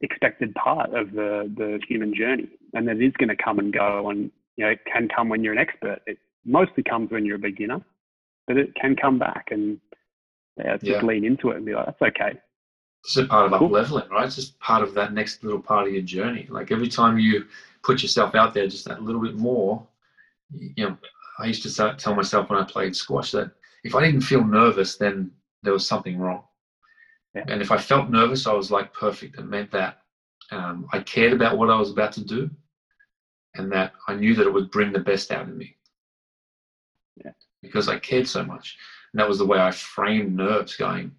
expected part of the the human journey. And that is going to come and go and you know it can come when you're an expert it mostly comes when you're a beginner but it can come back and yeah, just yeah. lean into it and be like, that's okay. It's a part of cool. up leveling, right? It's just part of that next little part of your journey. Like every time you put yourself out there just that little bit more, you know, I used to tell myself when I played squash that if I didn't feel nervous, then there was something wrong. Yeah. And if I felt nervous, I was like perfect. It meant that um, I cared about what I was about to do and that I knew that it would bring the best out of me. Yeah. Because I cared so much. And that was the way I framed nerves going.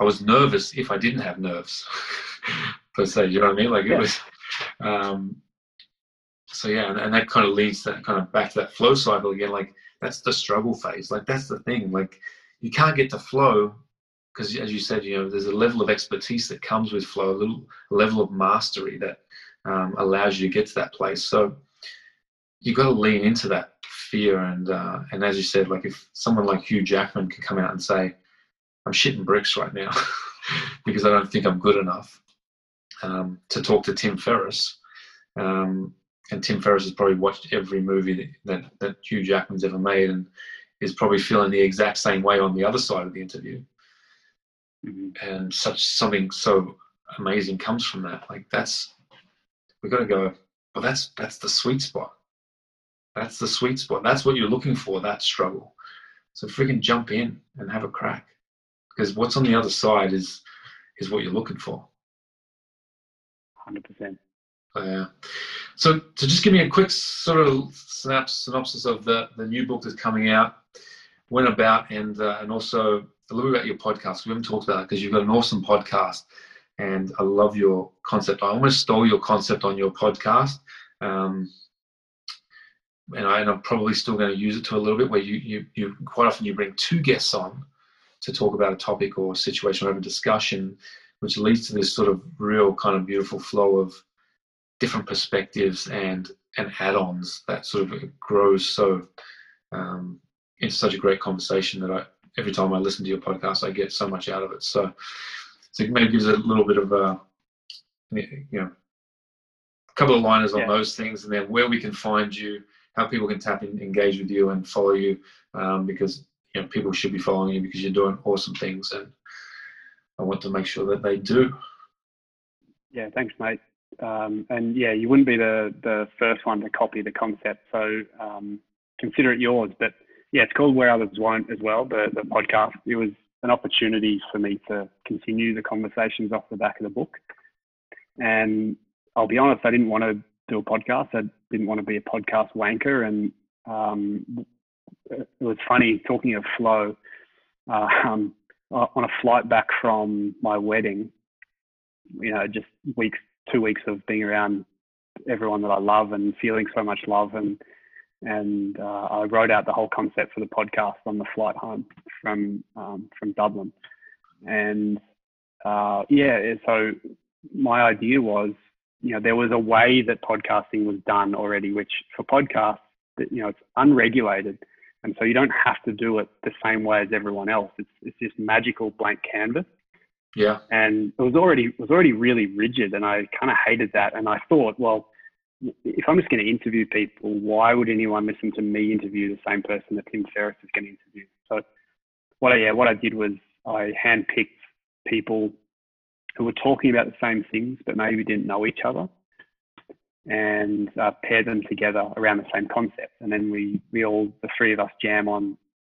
I was nervous if I didn't have nerves, per se. You know what I mean? Like yeah. it was. Um, so yeah, and, and that kind of leads that kind of back to that flow cycle again. Like that's the struggle phase. Like that's the thing. Like you can't get to flow because, as you said, you know, there's a level of expertise that comes with flow, a little level of mastery that um, allows you to get to that place. So you've got to lean into that fear and uh, and as you said, like if someone like Hugh Jackman can come out and say, "I'm shitting bricks right now because I don't think I'm good enough," um, to talk to Tim Ferriss, um, and Tim Ferriss has probably watched every movie that, that, that Hugh Jackman's ever made and is probably feeling the exact same way on the other side of the interview. Mm-hmm. And such something so amazing comes from that. Like that's we've got to go. Well, that's that's the sweet spot that's the sweet spot. That's what you're looking for, that struggle. So freaking jump in and have a crack. Because what's on the other side is is what you're looking for. Hundred percent. Oh, yeah. So to just give me a quick sort of synopsis of the, the new book that's coming out, when about, and uh, and also a little bit about your podcast. We haven't talked about it because you've got an awesome podcast, and I love your concept. I almost stole your concept on your podcast. Um, and, I, am probably still going to use it to a little bit where you, you, you quite often you bring two guests on to talk about a topic or situation or have a discussion, which leads to this sort of real kind of beautiful flow of different perspectives and and add-ons that sort of grows so um, into such a great conversation that I every time I listen to your podcast I get so much out of it. So so maybe gives a little bit of a you know a couple of liners on yeah. those things and then where we can find you how people can tap in, engage with you, and follow you um, because you know people should be following you because you're doing awesome things, and I want to make sure that they do. Yeah, thanks, mate. Um, and yeah, you wouldn't be the the first one to copy the concept, so um, consider it yours. But yeah, it's called Where Others Won't as well. The the podcast. It was an opportunity for me to continue the conversations off the back of the book. And I'll be honest, I didn't want to do a podcast. I didn't want to be a podcast wanker. And um, it was funny talking of flow. Uh, um, on a flight back from my wedding, you know, just weeks, two weeks of being around everyone that I love and feeling so much love, and and uh, I wrote out the whole concept for the podcast on the flight home from um, from Dublin, and uh, yeah, so my idea was you know, there was a way that podcasting was done already, which for podcasts, you know, it's unregulated. And so you don't have to do it the same way as everyone else. It's, it's this magical blank canvas. Yeah. And it was already it was already really rigid, and I kind of hated that. And I thought, well, if I'm just going to interview people, why would anyone listen to me interview the same person that Tim Ferriss is going to interview? So, what I yeah, what I did was I handpicked people who were talking about the same things but maybe didn't know each other, and uh, paired them together around the same concept. And then we we all the three of us jam on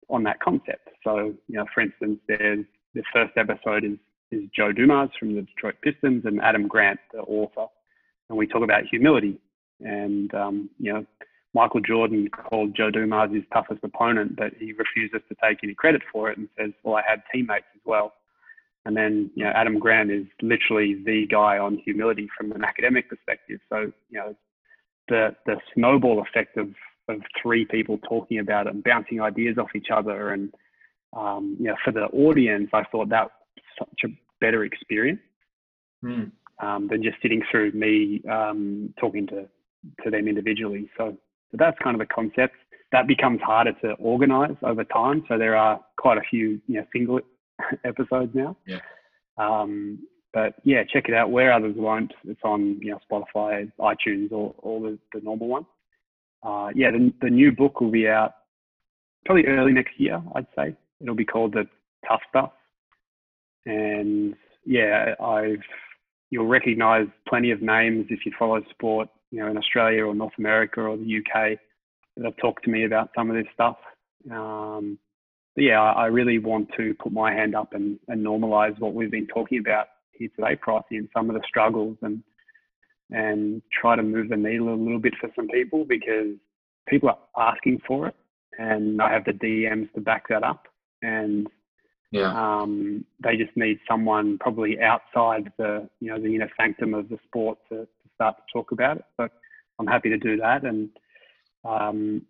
on that concept. So, you know, for instance, there's the first episode is is Joe Dumars from the Detroit Pistons and Adam Grant, the author, and we talk about humility. And um, you know, Michael Jordan called Joe Dumars his toughest opponent, but he refuses to take any credit for it and says, "Well, I had teammates as well." And then you know, Adam Grant is literally the guy on humility from an academic perspective. So you know, the the snowball effect of of three people talking about it and bouncing ideas off each other and um, you know, for the audience, I thought that was such a better experience Mm. um, than just sitting through me um, talking to, to them individually. So, so that's kind of the concept. That becomes harder to organize over time. So there are quite a few, you know, single episodes now. Yeah. Um, but yeah, check it out where others won't. It's on, you know, Spotify, iTunes, or all the, the normal ones. Uh, yeah, the, the new book will be out probably early next year, I'd say. It'll be called The Tough Stuff. And yeah, I've you'll recognise plenty of names if you follow sport, you know, in Australia or North America or the UK that have talked to me about some of this stuff. Um, but yeah, I, I really want to put my hand up and, and normalise what we've been talking about here today, Pricey, and some of the struggles and and try to move the needle a little bit for some people because people are asking for it and I have the DMs to back that up. And Yeah. um, they just need someone probably outside the you know the inner sanctum of the sport to start to talk about it. So I'm happy to do that. And um,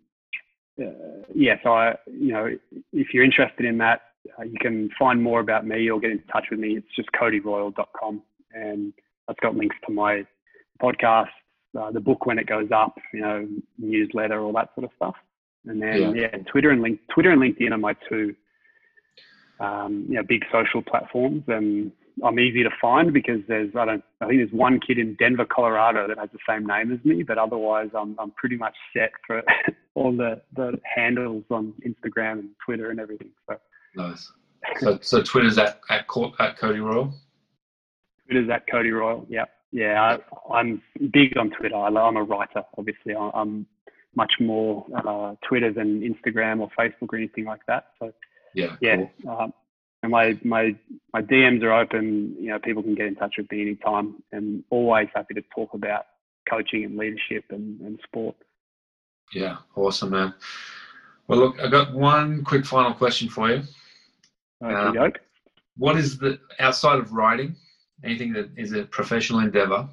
uh, yeah, so I you know if you're interested in that, uh, you can find more about me or get in touch with me. It's just codyroyle.com, and that's got links to my podcast, uh, the book when it goes up, you know, newsletter, all that sort of stuff. And then Yeah. yeah, Twitter and link Twitter and LinkedIn are my two um, you know, big social platforms, and I'm easy to find because there's I don't I think there's one kid in Denver, Colorado that has the same name as me, but otherwise I'm I'm pretty much set for all the the handles on Instagram and Twitter and everything. So Nice. So, so Twitter's at at, at Cody Royle. Twitter's at Cody Royle. Yeah, yeah. I, I'm big on Twitter. I, I'm a writer, obviously. I, I'm much more uh, Twitter than Instagram or Facebook or anything like that. So Yeah. yeah. cool. Um, and my, my my DMs are open. You know, people can get in touch with me anytime, and always happy to talk about coaching and leadership and, and sport. Yeah. Awesome, man. Well, look, I got one quick final question for you. Okay, Um. What is the outside of writing, anything that is a professional endeavor?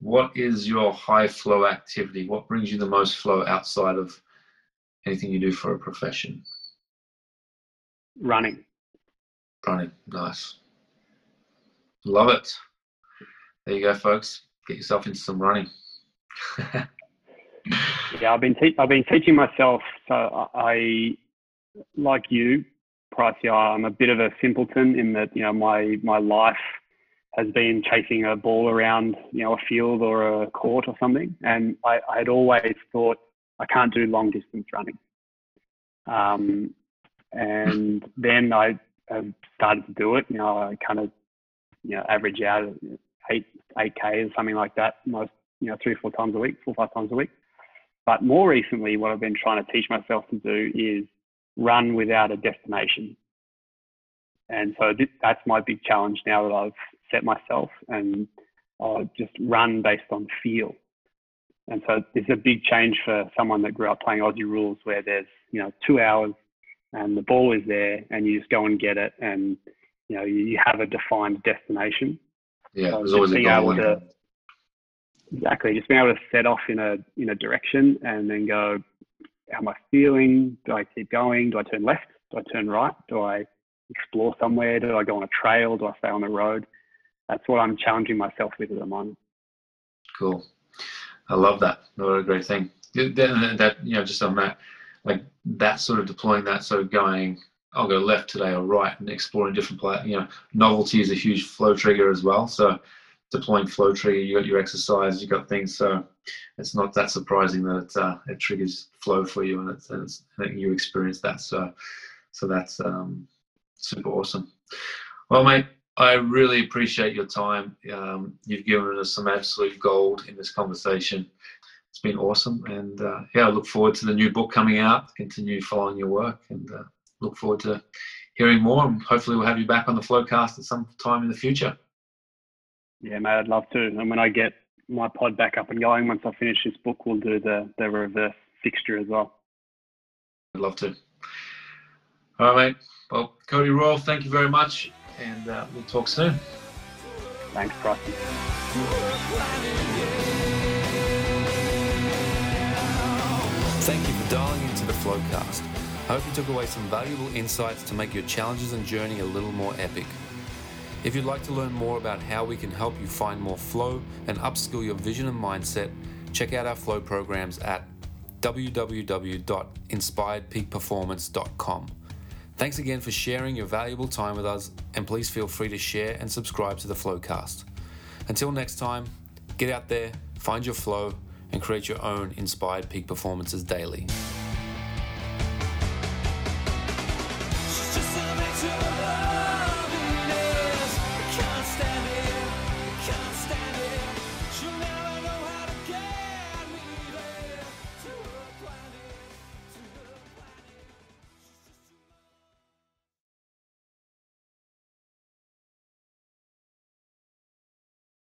What is your high flow activity? What brings you the most flow outside of anything you do for a profession? running. Running, nice. Love it. There you go, folks. Get yourself into some running. Yeah, I've been te- I've been teaching myself. So I, like you, Pricey. I'm a bit of a simpleton in that you know my my life has been chasing a ball around you know a field or a court or something, and I, I had always thought I can't do long distance running. Um, and then I have started to do it. You know, I kind of you know average out eight eight k or something like that most you know three or four times a week, four five times a week. But more recently, what I've been trying to teach myself to do is run without a destination. And so th- that's my big challenge now that I've set myself and I just run based on feel. And so it's a big change for someone that grew up playing Aussie rules where there's, you know, two hours and the ball is there and you just go and get it and, you know, you have a defined destination. Yeah, So there's always a being able goal. to- Exactly. Just being able to set off in a in a direction and then go, how am I feeling? Do I keep going? Do I turn left? Do I turn right? Do I explore somewhere? Do I go on a trail? Do I stay on the road? That's what I'm challenging myself with at the moment. Cool. I love that. What a great thing. That, that- you know, just on that, like that sort of deploying that, so going I'll go left today or right and exploring different play. You know, novelty is a huge flow trigger as well. So deploying flow trigger, you got your exercise, you got things. So it's not that surprising that it, uh, it triggers flow for you and it's, and it's, and you experience that. So so that's um, super awesome. Well, mate, I really appreciate your time. Um, you've given us some absolute gold in this conversation. It's been awesome, and uh, yeah, I look forward to the new book coming out. Continue following your work, and uh, look forward to hearing more. And hopefully, we'll have you back on the Flowcast at some time in the future. Yeah, mate, I'd love to. And when I get my pod back up and going, once I finish this book, we'll do the the reverse fixture as well. I'd love to. All right, mate. Well, Cody Royle, thank you very much, and uh, we'll talk soon. Thanks, Pricey. Thank you for dialing into the Flowcast. I hope you took away some valuable insights to make your challenges and journey a little more epic. If you'd like to learn more about how we can help you find more flow and upskill your vision and mindset, check out our flow programs at www.inspiredpeakperformance.com. Thanks again for sharing your valuable time with us, and please feel free to share and subscribe to the Flowcast. Until next time, get out there, find your flow, and create your own inspired peak performances daily.